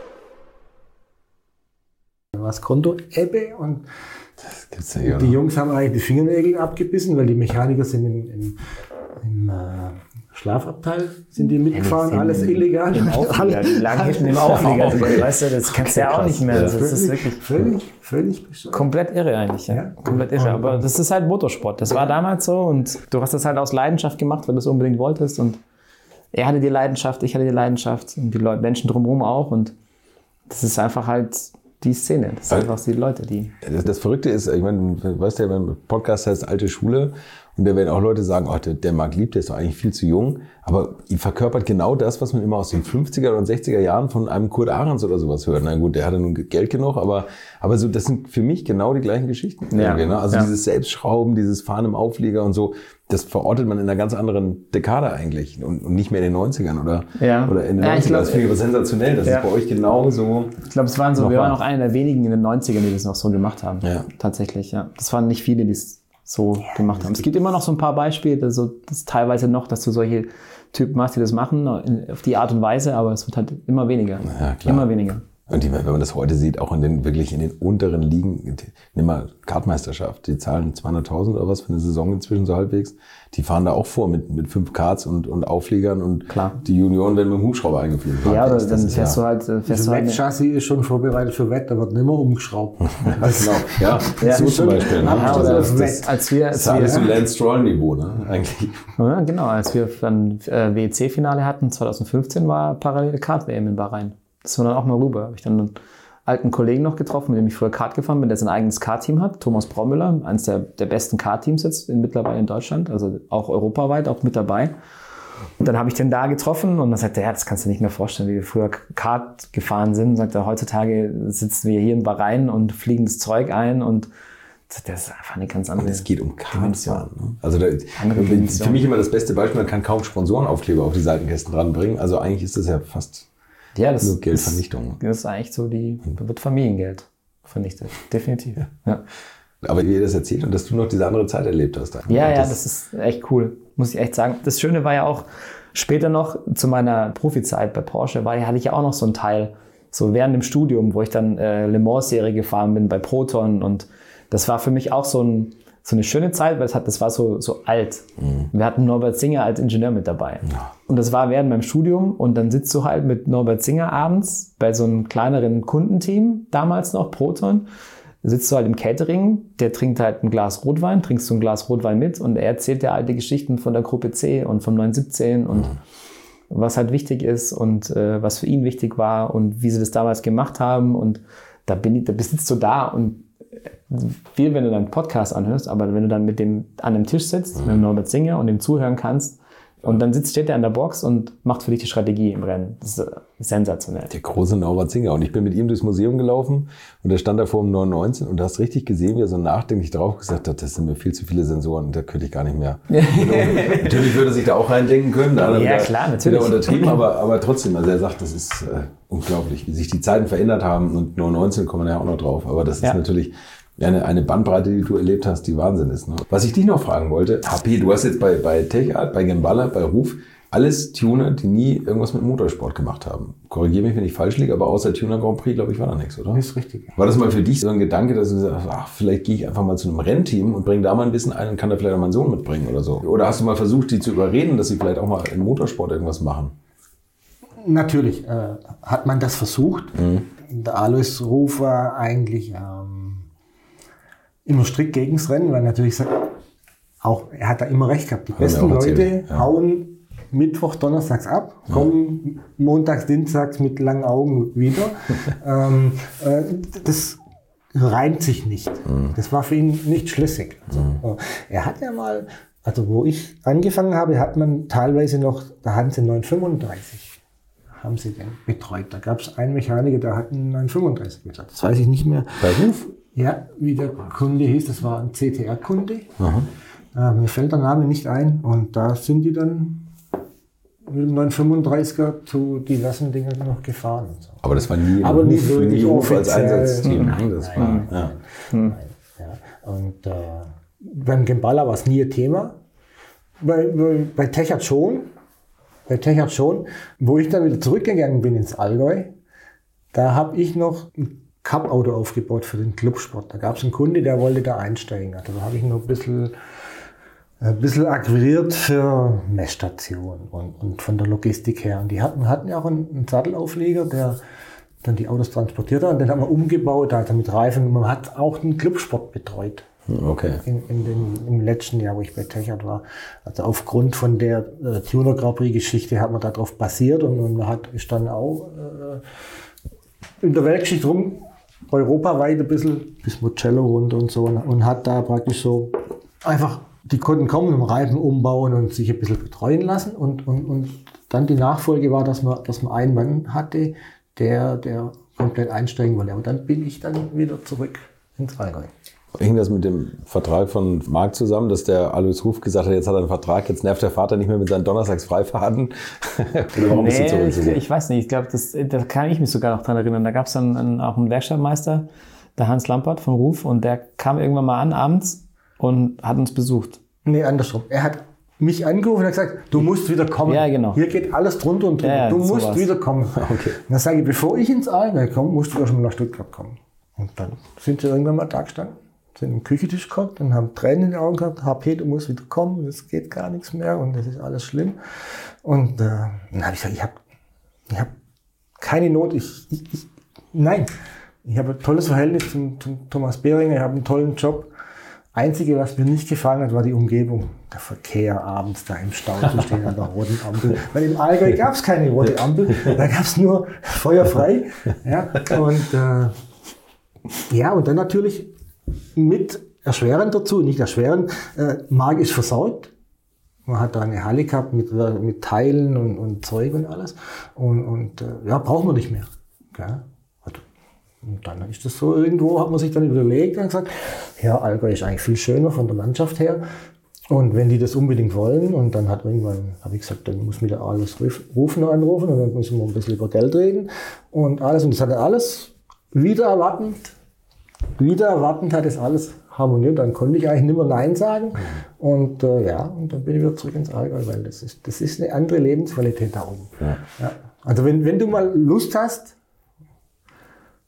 war das Konto Ebbe und ja die? Jungs haben eigentlich die Fingernägel abgebissen, weil die Mechaniker sind im, im, im äh, Schlafabteil, sind die mitgefahren, alles illegal. Im die lagen hinten im Auflieger drin, weißt du, das kannst du ja auch nicht mehr. Das ist wirklich völlig, völlig bescheuert. komplett irre eigentlich, ja. Ja. Komplett irre. Aber das ist halt Motorsport. Das war damals so und du hast das halt aus Leidenschaft gemacht, weil du es unbedingt wolltest und er hatte die Leidenschaft, ich hatte die Leidenschaft und die Leute, Menschen drumherum auch und das ist einfach halt die Szene. Das sind Also- einfach die Leute, die. Das, das Verrückte ist, ich meine, du weißt ja, beim Podcast heißt alte Schule und da werden auch Leute sagen, oh, der, der Marc Lieb, der ist doch eigentlich viel zu jung, aber verkörpert genau das, was man immer aus den 50er und 60er Jahren von einem Kurt Ahrens oder sowas hört. Na gut, der hatte nun Geld genug, aber, aber so, das sind für mich genau die gleichen Geschichten. Ja. Ne? Also Ja. dieses Selbstschrauben, dieses Fahren im Auflieger und so, das verortet man in einer ganz anderen Dekade eigentlich und, und nicht mehr in den 90ern oder, Ja. oder in den Ja, 90ern. ich glaub- das finde ich aber sensationell. Das Ja. ist bei euch genau so. Ich glaube, es waren so, wir waren auch einer der wenigen in den 90ern, die das noch so gemacht haben. Ja. Tatsächlich, ja. Das waren nicht viele, die es so gemacht haben. Es gibt immer noch so ein paar Beispiele, so, das teilweise noch, dass du solche Typen hast, die das machen, auf die Art und Weise, aber es wird halt immer weniger. Ja, klar. Immer weniger. Und die, wenn man das heute sieht, auch in den wirklich in den unteren Ligen, nimm mal Kartmeisterschaft, die zahlen 200.000 oder was für eine Saison inzwischen so halbwegs. Die fahren da auch vor mit, mit fünf Karts und, und Aufliegern und Klar. die Junioren werden mit dem Hubschrauber eingeflogen. Ja, aber Das dann ist fährst ja, du halt, äh, fährst Das du halt Wettchassis ist schon vorbereitet für Wett, da wird nicht mehr umgeschraubt. genau. Ja, Ja. so zum Beispiel. Ne? Ja, Also oder das, das, als wir, das als ist alles so wir, Lance Stroll-Niveau, ne? Eigentlich. ja, genau, als wir dann äh, WEC-Finale hatten, 2015 war parallele Kart-WM in Bahrain. Dann auch mal rüber. Habe ich dann einen alten Kollegen noch getroffen, mit dem ich früher Kart gefahren bin, der sein eigenes Kart-Team hat, Thomas Braumüller, eines der, der besten Kart-Teams jetzt in, mittlerweile in Deutschland, also auch europaweit, auch mit dabei. Und dann habe ich den da getroffen und dann sagte er, ja, das kannst du dir nicht mehr vorstellen, wie wir früher Kart gefahren sind. Sagt er, heutzutage sitzen wir hier in Bahrain und fliegen das Zeug ein und sagt das ist einfach eine ganz andere. Und es geht um. Kartfahren. Ne? Also da, für mich immer das beste Beispiel, man kann kaum Sponsorenaufkleber auf die Seitenkästen dranbringen. Also eigentlich ist das ja fast Ja, das nur Geldvernichtung. Das ist eigentlich so die, da wird Familiengeld vernichtet. Definitiv. Ja, Aber wie ihr das erzählt und dass du noch diese andere Zeit erlebt hast. ja, ja das ist echt cool. Muss ich echt sagen. Das Schöne war ja auch später noch zu meiner Profizeit bei Porsche, war, hatte ich ja auch noch so einen Teil, so während dem Studium, wo ich dann äh, Le Mans-Serie gefahren bin bei Proton und das war für mich auch so, ein, so eine schöne Zeit, weil es hat, das war so, so alt. Wir hatten Norbert Singer als Ingenieur mit dabei. Und das war während meinem Studium und dann sitzt du halt mit Norbert Singer abends bei so einem kleineren Kundenteam, damals noch Proton, sitzt du halt im Catering, der trinkt halt ein Glas Rotwein, trinkst du ein Glas Rotwein mit und er erzählt dir alte Geschichten von der Gruppe C und vom 917 und was halt wichtig ist und äh, was für ihn wichtig war und wie sie das damals gemacht haben und da bin ich, da sitzt du da und viel, wenn du deinen Podcast anhörst, aber wenn du dann mit dem an dem Tisch sitzt, mit dem Norbert Singer und dem zuhören kannst und dann sitzt, steht er an der Box und macht für dich die Strategie im Rennen. Das ist äh, sensationell. Der große Norbert Singer. Und ich bin mit ihm durchs Museum gelaufen und da stand er vor dem 919 und du hast richtig gesehen, wie er so nachdenklich drauf gesagt hat, das sind mir viel zu viele Sensoren und da könnte ich gar nicht mehr. natürlich würde er sich da auch reindenken können. Da er Ja, klar, natürlich. Wieder untertrieben, aber, aber trotzdem, also er sagt, das ist äh, unglaublich, wie sich die Zeiten verändert haben und 919 kommen wir ja auch noch drauf. Aber das ist Ja. natürlich eine, eine Bandbreite, die du erlebt hast, die Wahnsinn ist. Ne? Was ich dich noch fragen wollte, HP, du hast jetzt bei, bei TechArt, bei Gemballa, bei Ruf, alles Tuner, die nie irgendwas mit Motorsport gemacht haben. Korrigiere mich, wenn ich falsch liege, aber außer Tuner Grand Prix, glaube ich, war da nichts, oder? ist richtig. War das mal für dich so ein Gedanke, dass du gesagt hast, ach, vielleicht gehe ich einfach mal zu einem Rennteam und bringe da mal ein bisschen ein und kann da vielleicht auch meinen Sohn mitbringen oder so? Oder hast du mal versucht, die zu überreden, dass sie vielleicht auch mal im Motorsport irgendwas machen? Natürlich äh, hat man das versucht. Der Alois Ruf war eigentlich ähm, immer strikt gegen das Rennen, weil natürlich sagt, auch er hat da immer recht gehabt. Die wir besten Leute ja. hauen Mittwoch, Donnerstags ab, kommen montags, dienstags mit langen Augen wieder. ähm, äh, das reimt sich nicht. Das war für ihn nicht schlüssig. Also, Er hat ja mal, also wo ich angefangen habe, hat man teilweise noch, hatten sie 935 haben sie den betreut. Da gab es einen Mechaniker, der hat einen 935 betreut. Das weiß ich nicht mehr. Bei Ruf? Ja, wie der Kunde hieß, das war ein CTR-Kunde. Äh, mir fällt der Name nicht ein. Und da sind die dann mit dem 935er zu diversen Dingen noch gefahren. So. Aber das war nie, Aber nie Ruf, nie Ruf als. Einsatzteam. Nein, ne? Das nein, war, ja. Ja. Und äh, beim Gemballa war es nie ein Thema. Bei, bei, bei Techert schon. Bei Techert schon. Wo ich dann wieder zurückgegangen bin ins Allgäu, da habe ich noch Cup-Auto aufgebaut für den Clubsport. Da gab es einen Kunde, der wollte da einsteigen. Also da habe ich noch ein bisschen, ein bisschen akquiriert für Messstation und, und von der Logistik her. Und die hatten, hatten ja auch einen, einen Sattelaufleger, der dann die Autos transportiert hat. Und den haben wir umgebaut, also mit Reifen. Und man hat auch den Clubsport betreut. Okay. In, in den, Im letzten Jahr, wo ich bei Techart war. Also aufgrund von der äh, Tuner Grand Prix Geschichte hat man darauf basiert und, und man hat, ist dann auch äh, in der Weltgeschichte rum europaweit ein bisschen bis Mugello runter und so und, und hat da praktisch so einfach, die konnten kommen und Reifen umbauen und sich ein bisschen betreuen lassen und, und, und dann die Nachfolge war, dass man, dass man einen Mann hatte, der, der komplett einsteigen wollte. Aber dann bin ich dann wieder zurück ins Allgäu. Hing das mit dem Vertrag von Marc zusammen, dass der Alois Ruf gesagt hat, jetzt hat er einen Vertrag, jetzt nervt der Vater nicht mehr mit seinen Donnerstagsfreifahrten? Oder warum bist du Nee, ich, zurückgegangen? ich weiß nicht, ich glaube, das, da kann ich mich sogar noch dran erinnern. Da gab es dann einen, auch einen Werkstattmeister, der Hans Lampert von Ruf, und der kam irgendwann mal an abends und hat uns besucht. Nee, andersrum. Er hat mich angerufen und hat gesagt, du musst wieder kommen. Ja, genau. Hier geht alles drunter und drüber. Ja, du musst sowas. wieder kommen. Okay. Und dann sage ich, bevor ich ins Allgäu komme, musst du erst mal nach Stuttgart kommen. Und dann sind sie irgendwann mal da gestanden, sind am Küchentisch gekommen und haben Tränen in den Augen gehabt. HP, du musst wieder kommen, es geht gar nichts mehr und das ist alles schlimm. Und äh, dann habe ich gesagt, ich habe ich hab keine Not. Ich, ich, ich, nein, ich habe ein tolles Verhältnis zum, zum Thomas Behringer, ich habe einen tollen Job. Einzige, was mir nicht gefallen hat, war die Umgebung. Der Verkehr abends da im Stau zu stehen an der roten Ampel. Weil im Allgäu gab es keine rote Ampel, da gab es nur feuerfrei. Ja, und, äh, ja, und dann natürlich mit erschwerend dazu, nicht erschwerend, äh, ist versorgt. Man hat da eine Halle gehabt mit, äh, mit Teilen und, und Zeug und alles. Und, und äh, ja, brauchen wir nicht mehr. Gell? Und dann ist das so irgendwo, hat man sich dann überlegt und gesagt, ja, Allgäu ist eigentlich viel schöner von der Landschaft her. Und wenn die das unbedingt wollen, und dann hat irgendwann, habe ich gesagt, dann muss mir der alles Ruf- Rufen anrufen und dann müssen wir ein bisschen über Geld reden und alles. Und das hat er alles wieder erwartend, wieder erwartend hat es alles harmoniert. Dann konnte ich eigentlich nicht mehr Nein sagen. Und äh, ja, und dann bin ich wieder zurück ins Allgäu, weil das ist, das ist eine andere Lebensqualität da oben. Ja. Also wenn, wenn du mal Lust hast,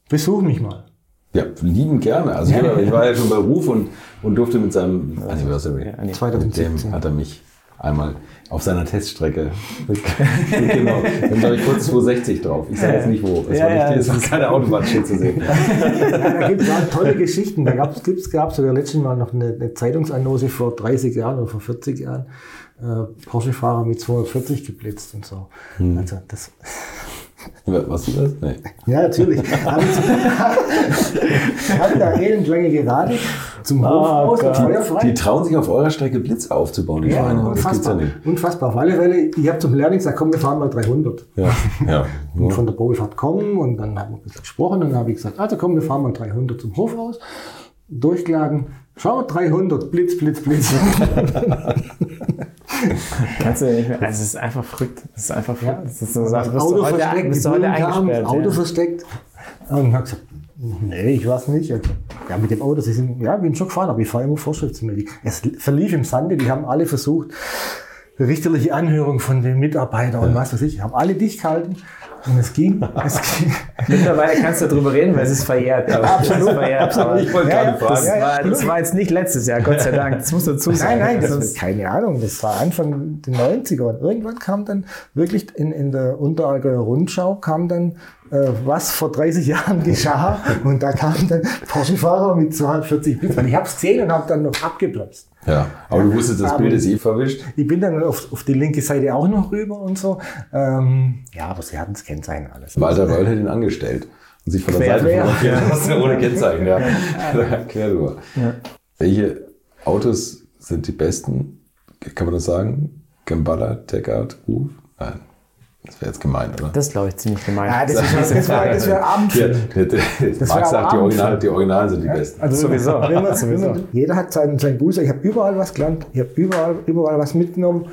besuch mich mal. Ja, lieben gerne. Also ich, war- ich war ja schon bei Ruf und, und durfte mit seinem Anniversary, Ja, nee. mit 2017. dem hat er mich einmal auf seiner Teststrecke genau, dann glaube ich kurz 260 drauf. Ich sage jetzt nicht wo. Es Ja, war ja, nicht, es war das keine Autobahnschild zu sehen. Ja, da gibt es tolle Geschichten. Da gab es sogar letztes Mal noch eine, eine Zeitungsannonce vor 30 Jahren oder vor 40 Jahren. Äh, Porsche-Fahrer mit 240 geblitzt und so. Also das, Was du das? Nee. ja, natürlich. Habe ich habe da elendlange gerade zum Hof Oh aus, feuerfrei. Die trauen sich auf eurer Strecke Blitze aufzubauen, die Ja. Das gibt's ja unfassbar. unfassbar. Auf alle Fälle, ich habe zum Lehrling gesagt, komm, wir fahren mal 300. Ja, ja. Und von der Probefahrt kommen und dann haben wir ein bisschen gesprochen und dann habe ich gesagt, also komm, wir fahren mal 300 zum Hof raus, durchklagen, schau mal 300, Blitz, Blitz, Blitz. Kannst du ja nicht mehr. Also es ist einfach verrückt. Es ist einfach verrückt. Das ist so, das bist du Auto heute, versteckt, bist du heute eingesperrt. Auto ja. versteckt. Und ich habe gesagt, nee, ich weiß nicht. Ja, mit dem Auto, sie sind, ja, bin schon gefahren, aber ich fahre immer vorschriftsmäßig. Es verlief im Sande, die haben alle versucht, richterliche Anhörung von den Mitarbeitern und was weiß ich, haben alle dicht gehalten. Und es ging, es ging. Mittlerweile kannst du darüber reden, weil es ist verjährt. Aber absolut, ist verjährt, Ich wollte Ja, gerade ja, fragen. das, Ja, ja. war, das war jetzt nicht letztes Jahr, Gott sei Dank. Das musst du dazu sagen. Nein, nein, das ist keine Ahnung. Das war Anfang der 90er. Und irgendwann kam dann wirklich in, in der Unterallgäuer Rundschau kam dann, was vor 30 Jahren geschah. Und da kamen dann Porsche-Fahrer mit 240 Blitz. Und ich habe es gesehen und habe dann noch abgeblitzt. Ja, aber du wusstest, das Bild ist eh verwischt. Ich bin dann auf, auf die linke Seite auch noch rüber und so. Ähm, ja, aber sie hatten das Kennzeichen alles. Walter Röll hat ihn angestellt und sich von der Seite quer. fotografieren ohne Kennzeichen. Ja. Quer drüber. Welche Autos sind die besten? Kann man das sagen? Gambada, Takeout, Ruf? Nein, das wäre jetzt gemein, oder? Das glaube ich, ziemlich gemein. Ja, das, ist, das wäre das wär Ja, Abendfilm. der, der, Das Marc sagt, die Originalen, die Originalen sind die besten. Also Sowieso. Wenn man, Sowieso. Man, jeder hat seinen, seinen Buße. Ich habe überall was gelernt. Ich habe überall, überall was mitgenommen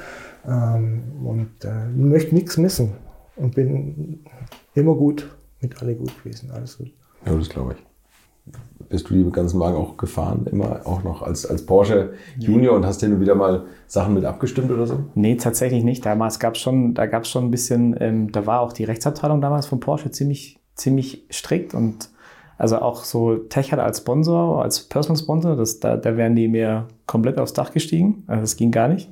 ähm, und äh, möchte nichts missen. Und bin immer gut, mit alle gut gewesen. Alles gut. Ja, das glaube ich. Bist du die ganzen Wagen auch gefahren, immer auch noch als, als Porsche Junior und hast hin und wieder mal Sachen mit abgestimmt oder so? Nee, tatsächlich nicht. Damals gab es schon, da gab es schon ein bisschen, ähm, da war auch die Rechtsabteilung damals von Porsche ziemlich, ziemlich strikt und Also auch so Tech hat als Sponsor, als Personal Sponsor, das, da, da wären die mir komplett aufs Dach gestiegen. Also das ging gar nicht.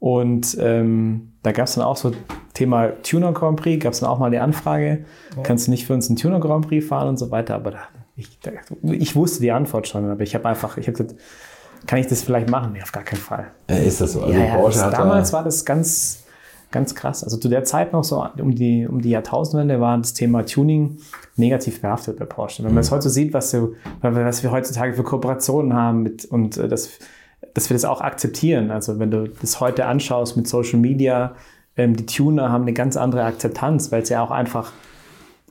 Und ähm, da gab es dann auch so Thema Tuner Grand Prix, gab es dann auch mal die Anfrage, kannst du nicht für uns einen Tuner Grand Prix fahren und so weiter. Aber da, ich, ich wusste die Antwort schon, aber ich habe einfach, ich habe gesagt, kann ich das vielleicht machen? Nee, auf gar keinen Fall. Ist das so? Also ja, ja, das, hat damals da, war das ganz, ganz krass. Also zu der Zeit noch so um die, um die Jahrtausendwende war das Thema Tuning negativ behaftet bei Porsche. Wenn man es heute so sieht, was, so, was wir heutzutage für Kooperationen haben mit, und äh, das, dass wir das auch akzeptieren. Also wenn du das heute anschaust mit Social Media, ähm, die Tuner haben eine ganz andere Akzeptanz, weil sie ja auch einfach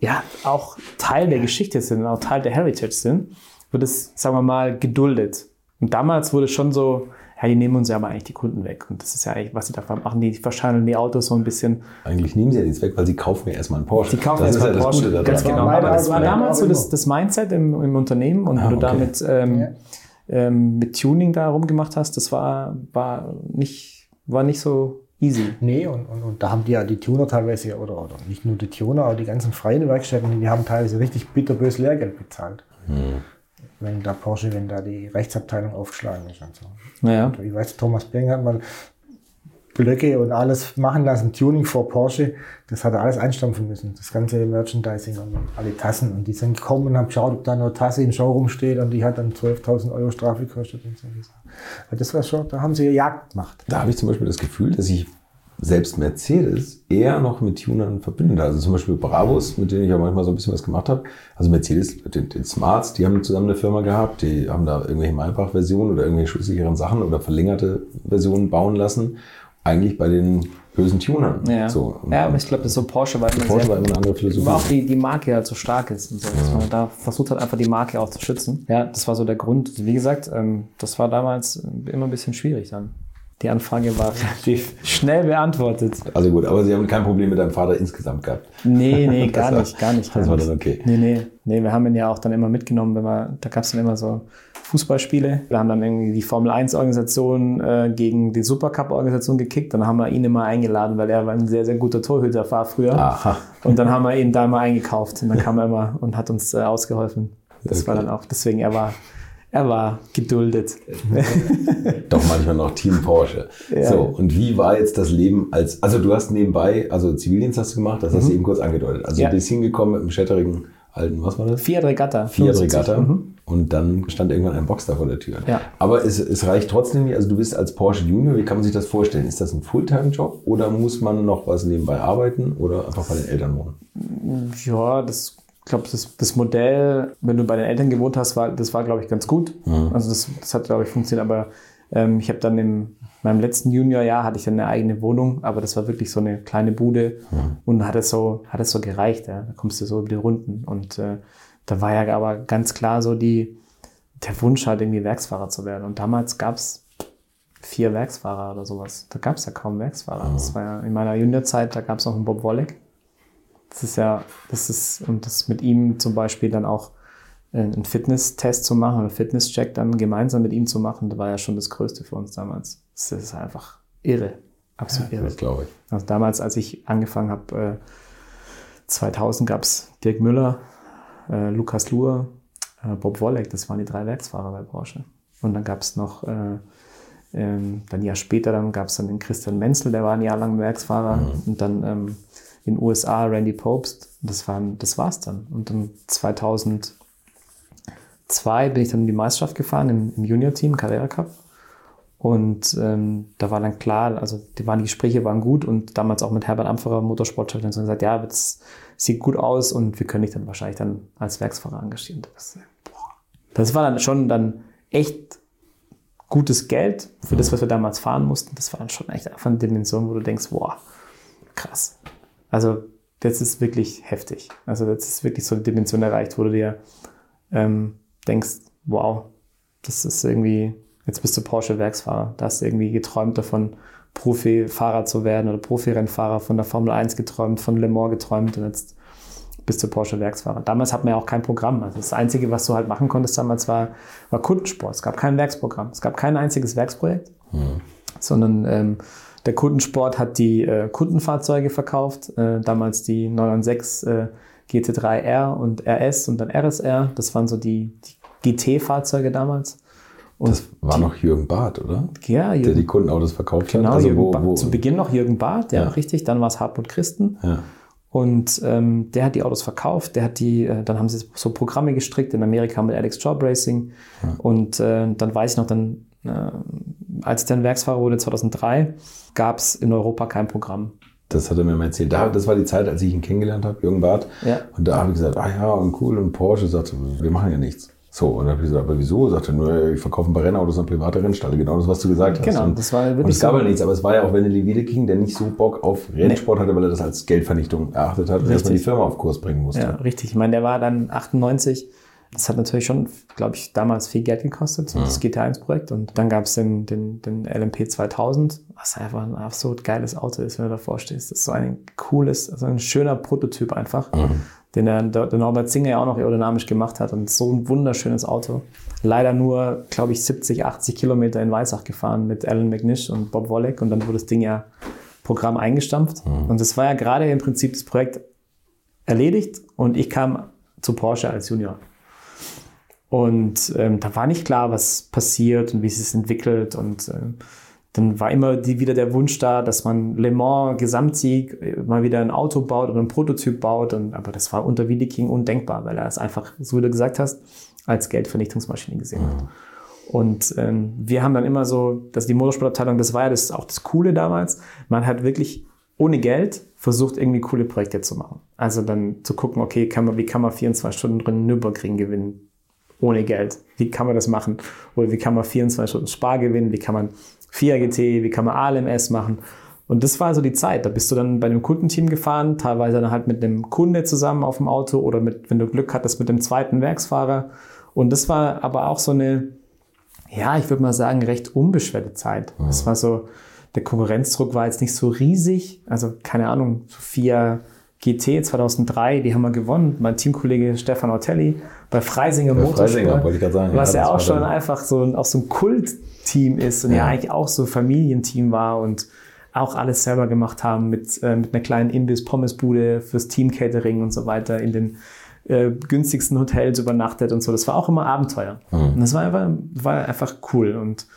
ja, auch Teil der Geschichte sind auch Teil der Heritage sind, wird es, sagen wir mal, geduldet. Und damals wurde schon so, ja, die nehmen uns ja aber eigentlich die Kunden weg. Und das ist ja eigentlich, was sie da machen. Die verschandeln die Autos so ein bisschen. eigentlich nehmen sie ja nichts weg, weil sie kaufen ja erstmal einen Porsche. Die kaufen das erstmal ist ja das Porsche. Gute daran. Ganz genau. meine Aber das war damals so das, das Mindset im, im Unternehmen. Und Ah, wenn du okay. damit ähm, Ja. ähm, mit Tuning da rumgemacht hast, das war, war, nicht, war nicht so easy. Nee, und, und, und da haben die ja die Tuner teilweise, oder, oder nicht nur die Tuner, aber die ganzen freien Werkstätten, die haben teilweise richtig bitterbös Lehrgeld bezahlt. Wenn da Porsche, wenn da die Rechtsabteilung aufgeschlagen ist und so. Naja. Und Ich weiß, Thomas Beng hat mal Blöcke und alles machen lassen, Tuning vor Porsche, das hat er alles einstampfen müssen. Das ganze Merchandising und alle Tassen. Und die sind gekommen und haben geschaut, ob da eine Tasse im Showroom steht und die hat dann 12.000 Euro Strafe gekostet. Und so. Aber Das war schon, da haben sie Jagd gemacht. Da habe ich zum Beispiel das Gefühl, dass ich selbst Mercedes eher noch mit Tunern verbinde. Also zum Beispiel Bravos, mit denen ich auch manchmal so ein bisschen was gemacht habe. Also Mercedes, den, den Smarts, die haben zusammen eine Firma gehabt, die haben da irgendwelche Maybach-Versionen oder irgendwelche schussigeren Sachen oder verlängerte Versionen bauen lassen. Eigentlich bei den bösen Tunern. Ja, So. Ja aber ich glaube, das ist so Porsche war immer Porsche sehr, war immer eine andere Philosophie. war auch die, die Marke halt so stark ist und so. Dass man da versucht hat, einfach die Marke auch zu schützen. Ja, das war so der Grund. Wie gesagt, ähm, das war damals immer ein bisschen schwierig dann. Die Anfrage war relativ schnell beantwortet. Also gut, aber Sie haben kein Problem mit deinem Vater insgesamt gehabt. Nee, nee, Das gar war- nicht, gar nicht. das gar war nicht. dann okay. Nee, nee, nee, wir haben ihn ja auch dann immer mitgenommen, wenn wir, da gab es dann immer so Fußballspiele. Wir haben dann irgendwie die Formel 1-Organisation äh, gegen die Supercup-Organisation gekickt. Dann haben wir ihn immer eingeladen, weil er war ein sehr, sehr guter Torhüter war früher. Aha. Und dann haben wir ihn da mal eingekauft und dann kam er immer und hat uns äh, ausgeholfen. Das war Okay. dann auch, deswegen, er war, er war geduldet. Doch manchmal noch Team Porsche. Ja. So, und wie war jetzt das Leben als, also du hast nebenbei, also Zivildienst hast du gemacht, das hast du eben kurz angedeutet. Also Mhm. Ja. du bist hingekommen mit einem schätterigen alten, was war das? Fiat Regatta. Fiat 75. Regatta. Mhm. Und dann stand irgendwann ein Boxer vor der Tür. Ja. Aber es, es reicht trotzdem nicht, also du bist als Porsche Junior, wie kann man sich das vorstellen? Ist das ein Fulltime-Job oder muss man noch was nebenbei arbeiten oder einfach bei den Eltern wohnen? Ja, das, ich glaube, das, das Modell, wenn du bei den Eltern gewohnt hast, war, das war, glaube ich, ganz gut. Also das, das hat, glaube ich, funktioniert. Aber ähm, ich habe dann in meinem letzten Juniorjahr hatte ich dann eine eigene Wohnung, aber das war wirklich so eine kleine Bude und hat es so, hat es so gereicht. Ja. Da kommst du so über die Runden. Und äh, da war ja aber ganz klar so die, der Wunsch halt irgendwie Werksfahrer zu werden. Und damals gab es vier Werksfahrer oder sowas. Da gab es ja kaum Werksfahrer. Das war ja in meiner Juniorzeit, da gab es noch einen Bob Wolleck. Das ist ja, das ist, und das mit ihm zum Beispiel dann auch äh, einen Fitnesstest zu machen, einen Fitnesscheck dann gemeinsam mit ihm zu machen, das war ja schon das Größte für uns damals. Das ist einfach irre. Absolut irre. Das glaube ich. Also damals, als ich angefangen habe, äh, 2000 gab es Dirk Müller, äh, Lukas Luhr, äh, Bob Wolleck, das waren die drei Werksfahrer bei Porsche. Und dann gab es noch, äh, ähm, dann ein Jahr später, dann gab es dann den Christian Menzel, der war ein Jahr lang Werksfahrer. Und dann ähm, in den USA Randy Popst. Das, waren, das war's dann. Und dann 2002 bin ich dann in die Meisterschaft gefahren im, im Junior-Team, Carrera Cup. Und ähm, da war dann klar, also die, waren, die Gespräche waren gut und damals auch mit Herbert Ampferer, Motorsportchef, dann gesagt, ja, das sieht gut aus und wir können dich dann wahrscheinlich dann als Werksfahrer engagieren. Das, boah. das war dann schon dann echt gutes Geld für das, was wir damals fahren mussten. Das war dann schon echt einfach eine Dimension, wo du denkst, boah, krass. Also das ist wirklich heftig. Also das ist wirklich so eine Dimension erreicht, wo du dir ähm, denkst, wow, das ist irgendwie, jetzt bist du Porsche-Werksfahrer. Da hast du irgendwie geträumt davon, Profifahrer zu werden oder Profirennfahrer von der Formel 1 geträumt, von Le Mans geträumt und jetzt bist du Porsche-Werksfahrer. Damals hat man ja auch kein Programm. Also das Einzige, was du halt machen konntest damals, war, war Kundensport. Es gab kein Werksprogramm. Es gab kein einziges Werksprojekt, sondern ähm, der Kundensport hat die äh, Kundenfahrzeuge verkauft. Äh, damals die 996 äh, GT3R und RS und dann RSR. Das waren so die, die GT-Fahrzeuge damals. Und das war noch Jürgen Barth, oder? Ja, Jürgen, der die Kundenautos verkauft genau, hat. Also Jürgen wo, wo, zu Beginn noch Jürgen Barth, ja, ja. richtig. Dann war es Hartmut Christen. Ja. Und ähm, der hat die Autos verkauft, der hat die, äh, dann haben sie so Programme gestrickt in Amerika mit Alex Job Racing. Ja. Und äh, dann weiß ich noch, dann, äh, als ich dann Werksfahrer wurde 2003, gab es in Europa kein Programm. Das hat er mir mal erzählt. Da, das war die Zeit, als ich ihn kennengelernt habe, Jürgen Barth. Ja. Und da habe ich gesagt, ah ja, und cool. Und Porsche sagte, wir machen ja nichts. So, und dann habe ich gesagt, aber wieso? Sagte nur, ich verkaufe ein paar Rennautos an private Rennstalle. Genau das, was du gesagt hast. Genau, und, das war wirklich und es gab so halt nichts, aber es war ja auch Vanille Wiedeking, der nicht so Bock auf Rennsport nee. hatte, weil er das als Geldvernichtung erachtet hat und erstmal die Firma auf Kurs bringen musste. Ja, richtig. Ich meine, der war dann 98. Das hat natürlich schon, glaube ich, damals viel Geld gekostet, ja. das GT1-Projekt. Und dann gab es den, den, den LMP 2000, was einfach ein absolut geiles Auto ist, wenn du davor stehst. Das ist so ein cooles, also ein schöner Prototyp einfach. Mhm den der, der Norbert Singer ja auch noch aerodynamisch gemacht hat. Und so ein wunderschönes Auto. Leider nur, glaube ich, 70, 80 Kilometer in Weissach gefahren mit Alan McNish und Bob Wollek. Und dann wurde das Ding ja Programm eingestampft. Mhm. Und das war ja gerade im Prinzip das Projekt erledigt. Und ich kam zu Porsche als Junior. Und ähm, da war nicht klar, was passiert und wie es sich entwickelt. Und ähm, dann war immer die, wieder der Wunsch da, dass man Le Mans Gesamtsieg äh, mal wieder ein Auto baut oder ein Prototyp baut. Und, aber das war unter Wiedeking undenkbar, weil er es einfach, so wie du gesagt hast, als Geldvernichtungsmaschine gesehen hat. Mhm. Und ähm, wir haben dann immer so, dass die Motorsportabteilung, das war ja das, auch das Coole damals, man hat wirklich ohne Geld versucht, irgendwie coole Projekte zu machen. Also dann zu gucken, okay, kann man, wie kann man 24 Stunden drin Nürburgring gewinnen? Ohne Geld. Wie kann man das machen? Oder wie kann man 24 Stunden Spar gewinnen? Wie kann man FIA GT, wie kann man ALMS machen. Und das war also die Zeit. Da bist du dann bei einem Kundenteam gefahren, teilweise dann halt mit einem Kunde zusammen auf dem Auto oder mit, wenn du Glück hattest, mit dem zweiten Werksfahrer. Und das war aber auch so eine, ja, ich würde mal sagen, recht unbeschwerte Zeit. Mhm. war so, der Konkurrenzdruck war jetzt nicht so riesig. Also keine Ahnung, FIA GT 2003, die haben wir gewonnen. Mein Teamkollege Stefan Ortelli bei Freisinger Motorsport. Freisinger, wollte ich gerade sagen. Was ja, ja auch schon einfach so, auch so ein Kult Team ist und ja. ja, eigentlich auch so Familienteam war und auch alles selber gemacht haben mit, äh, mit einer kleinen Imbiss-Pommesbude fürs Team-Catering und so weiter in den äh, günstigsten Hotels übernachtet und so. Das war auch immer Abenteuer. Mhm. Und das war einfach, war einfach cool. Und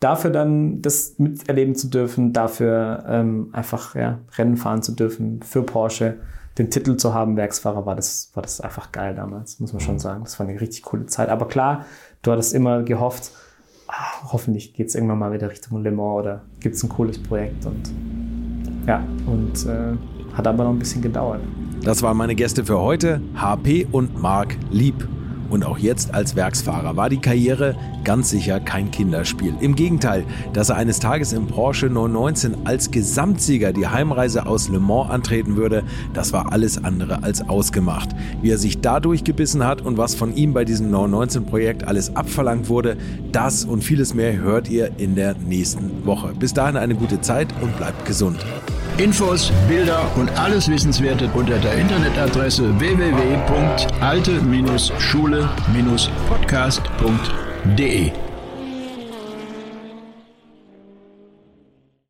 dafür dann das miterleben zu dürfen, dafür ähm, einfach ja, Rennen fahren zu dürfen für Porsche, den Titel zu haben, Werksfahrer, war das, war das einfach geil damals, muss man schon mhm. sagen. Das war eine richtig coole Zeit. Aber klar, du hattest immer gehofft, ach, hoffentlich geht es irgendwann mal wieder Richtung Le Mans oder gibt es ein cooles Projekt. Und ja, und äh, hat aber noch ein bisschen gedauert. Das waren meine Gäste für heute, HP und Marc Lieb. Und auch jetzt als Werksfahrer war die Karriere ganz sicher kein Kinderspiel. Im Gegenteil, dass er eines Tages im Porsche 919 als Gesamtsieger die Heimreise aus Le Mans antreten würde, das war alles andere als ausgemacht. Wie er sich dadurch gebissen hat und was von ihm bei diesem 919-Projekt alles abverlangt wurde, das und vieles mehr hört ihr in der nächsten Woche. Bis dahin eine gute Zeit und bleibt gesund. Infos, Bilder und alles Wissenswerte unter der Internetadresse www.alte-schule-podcast.de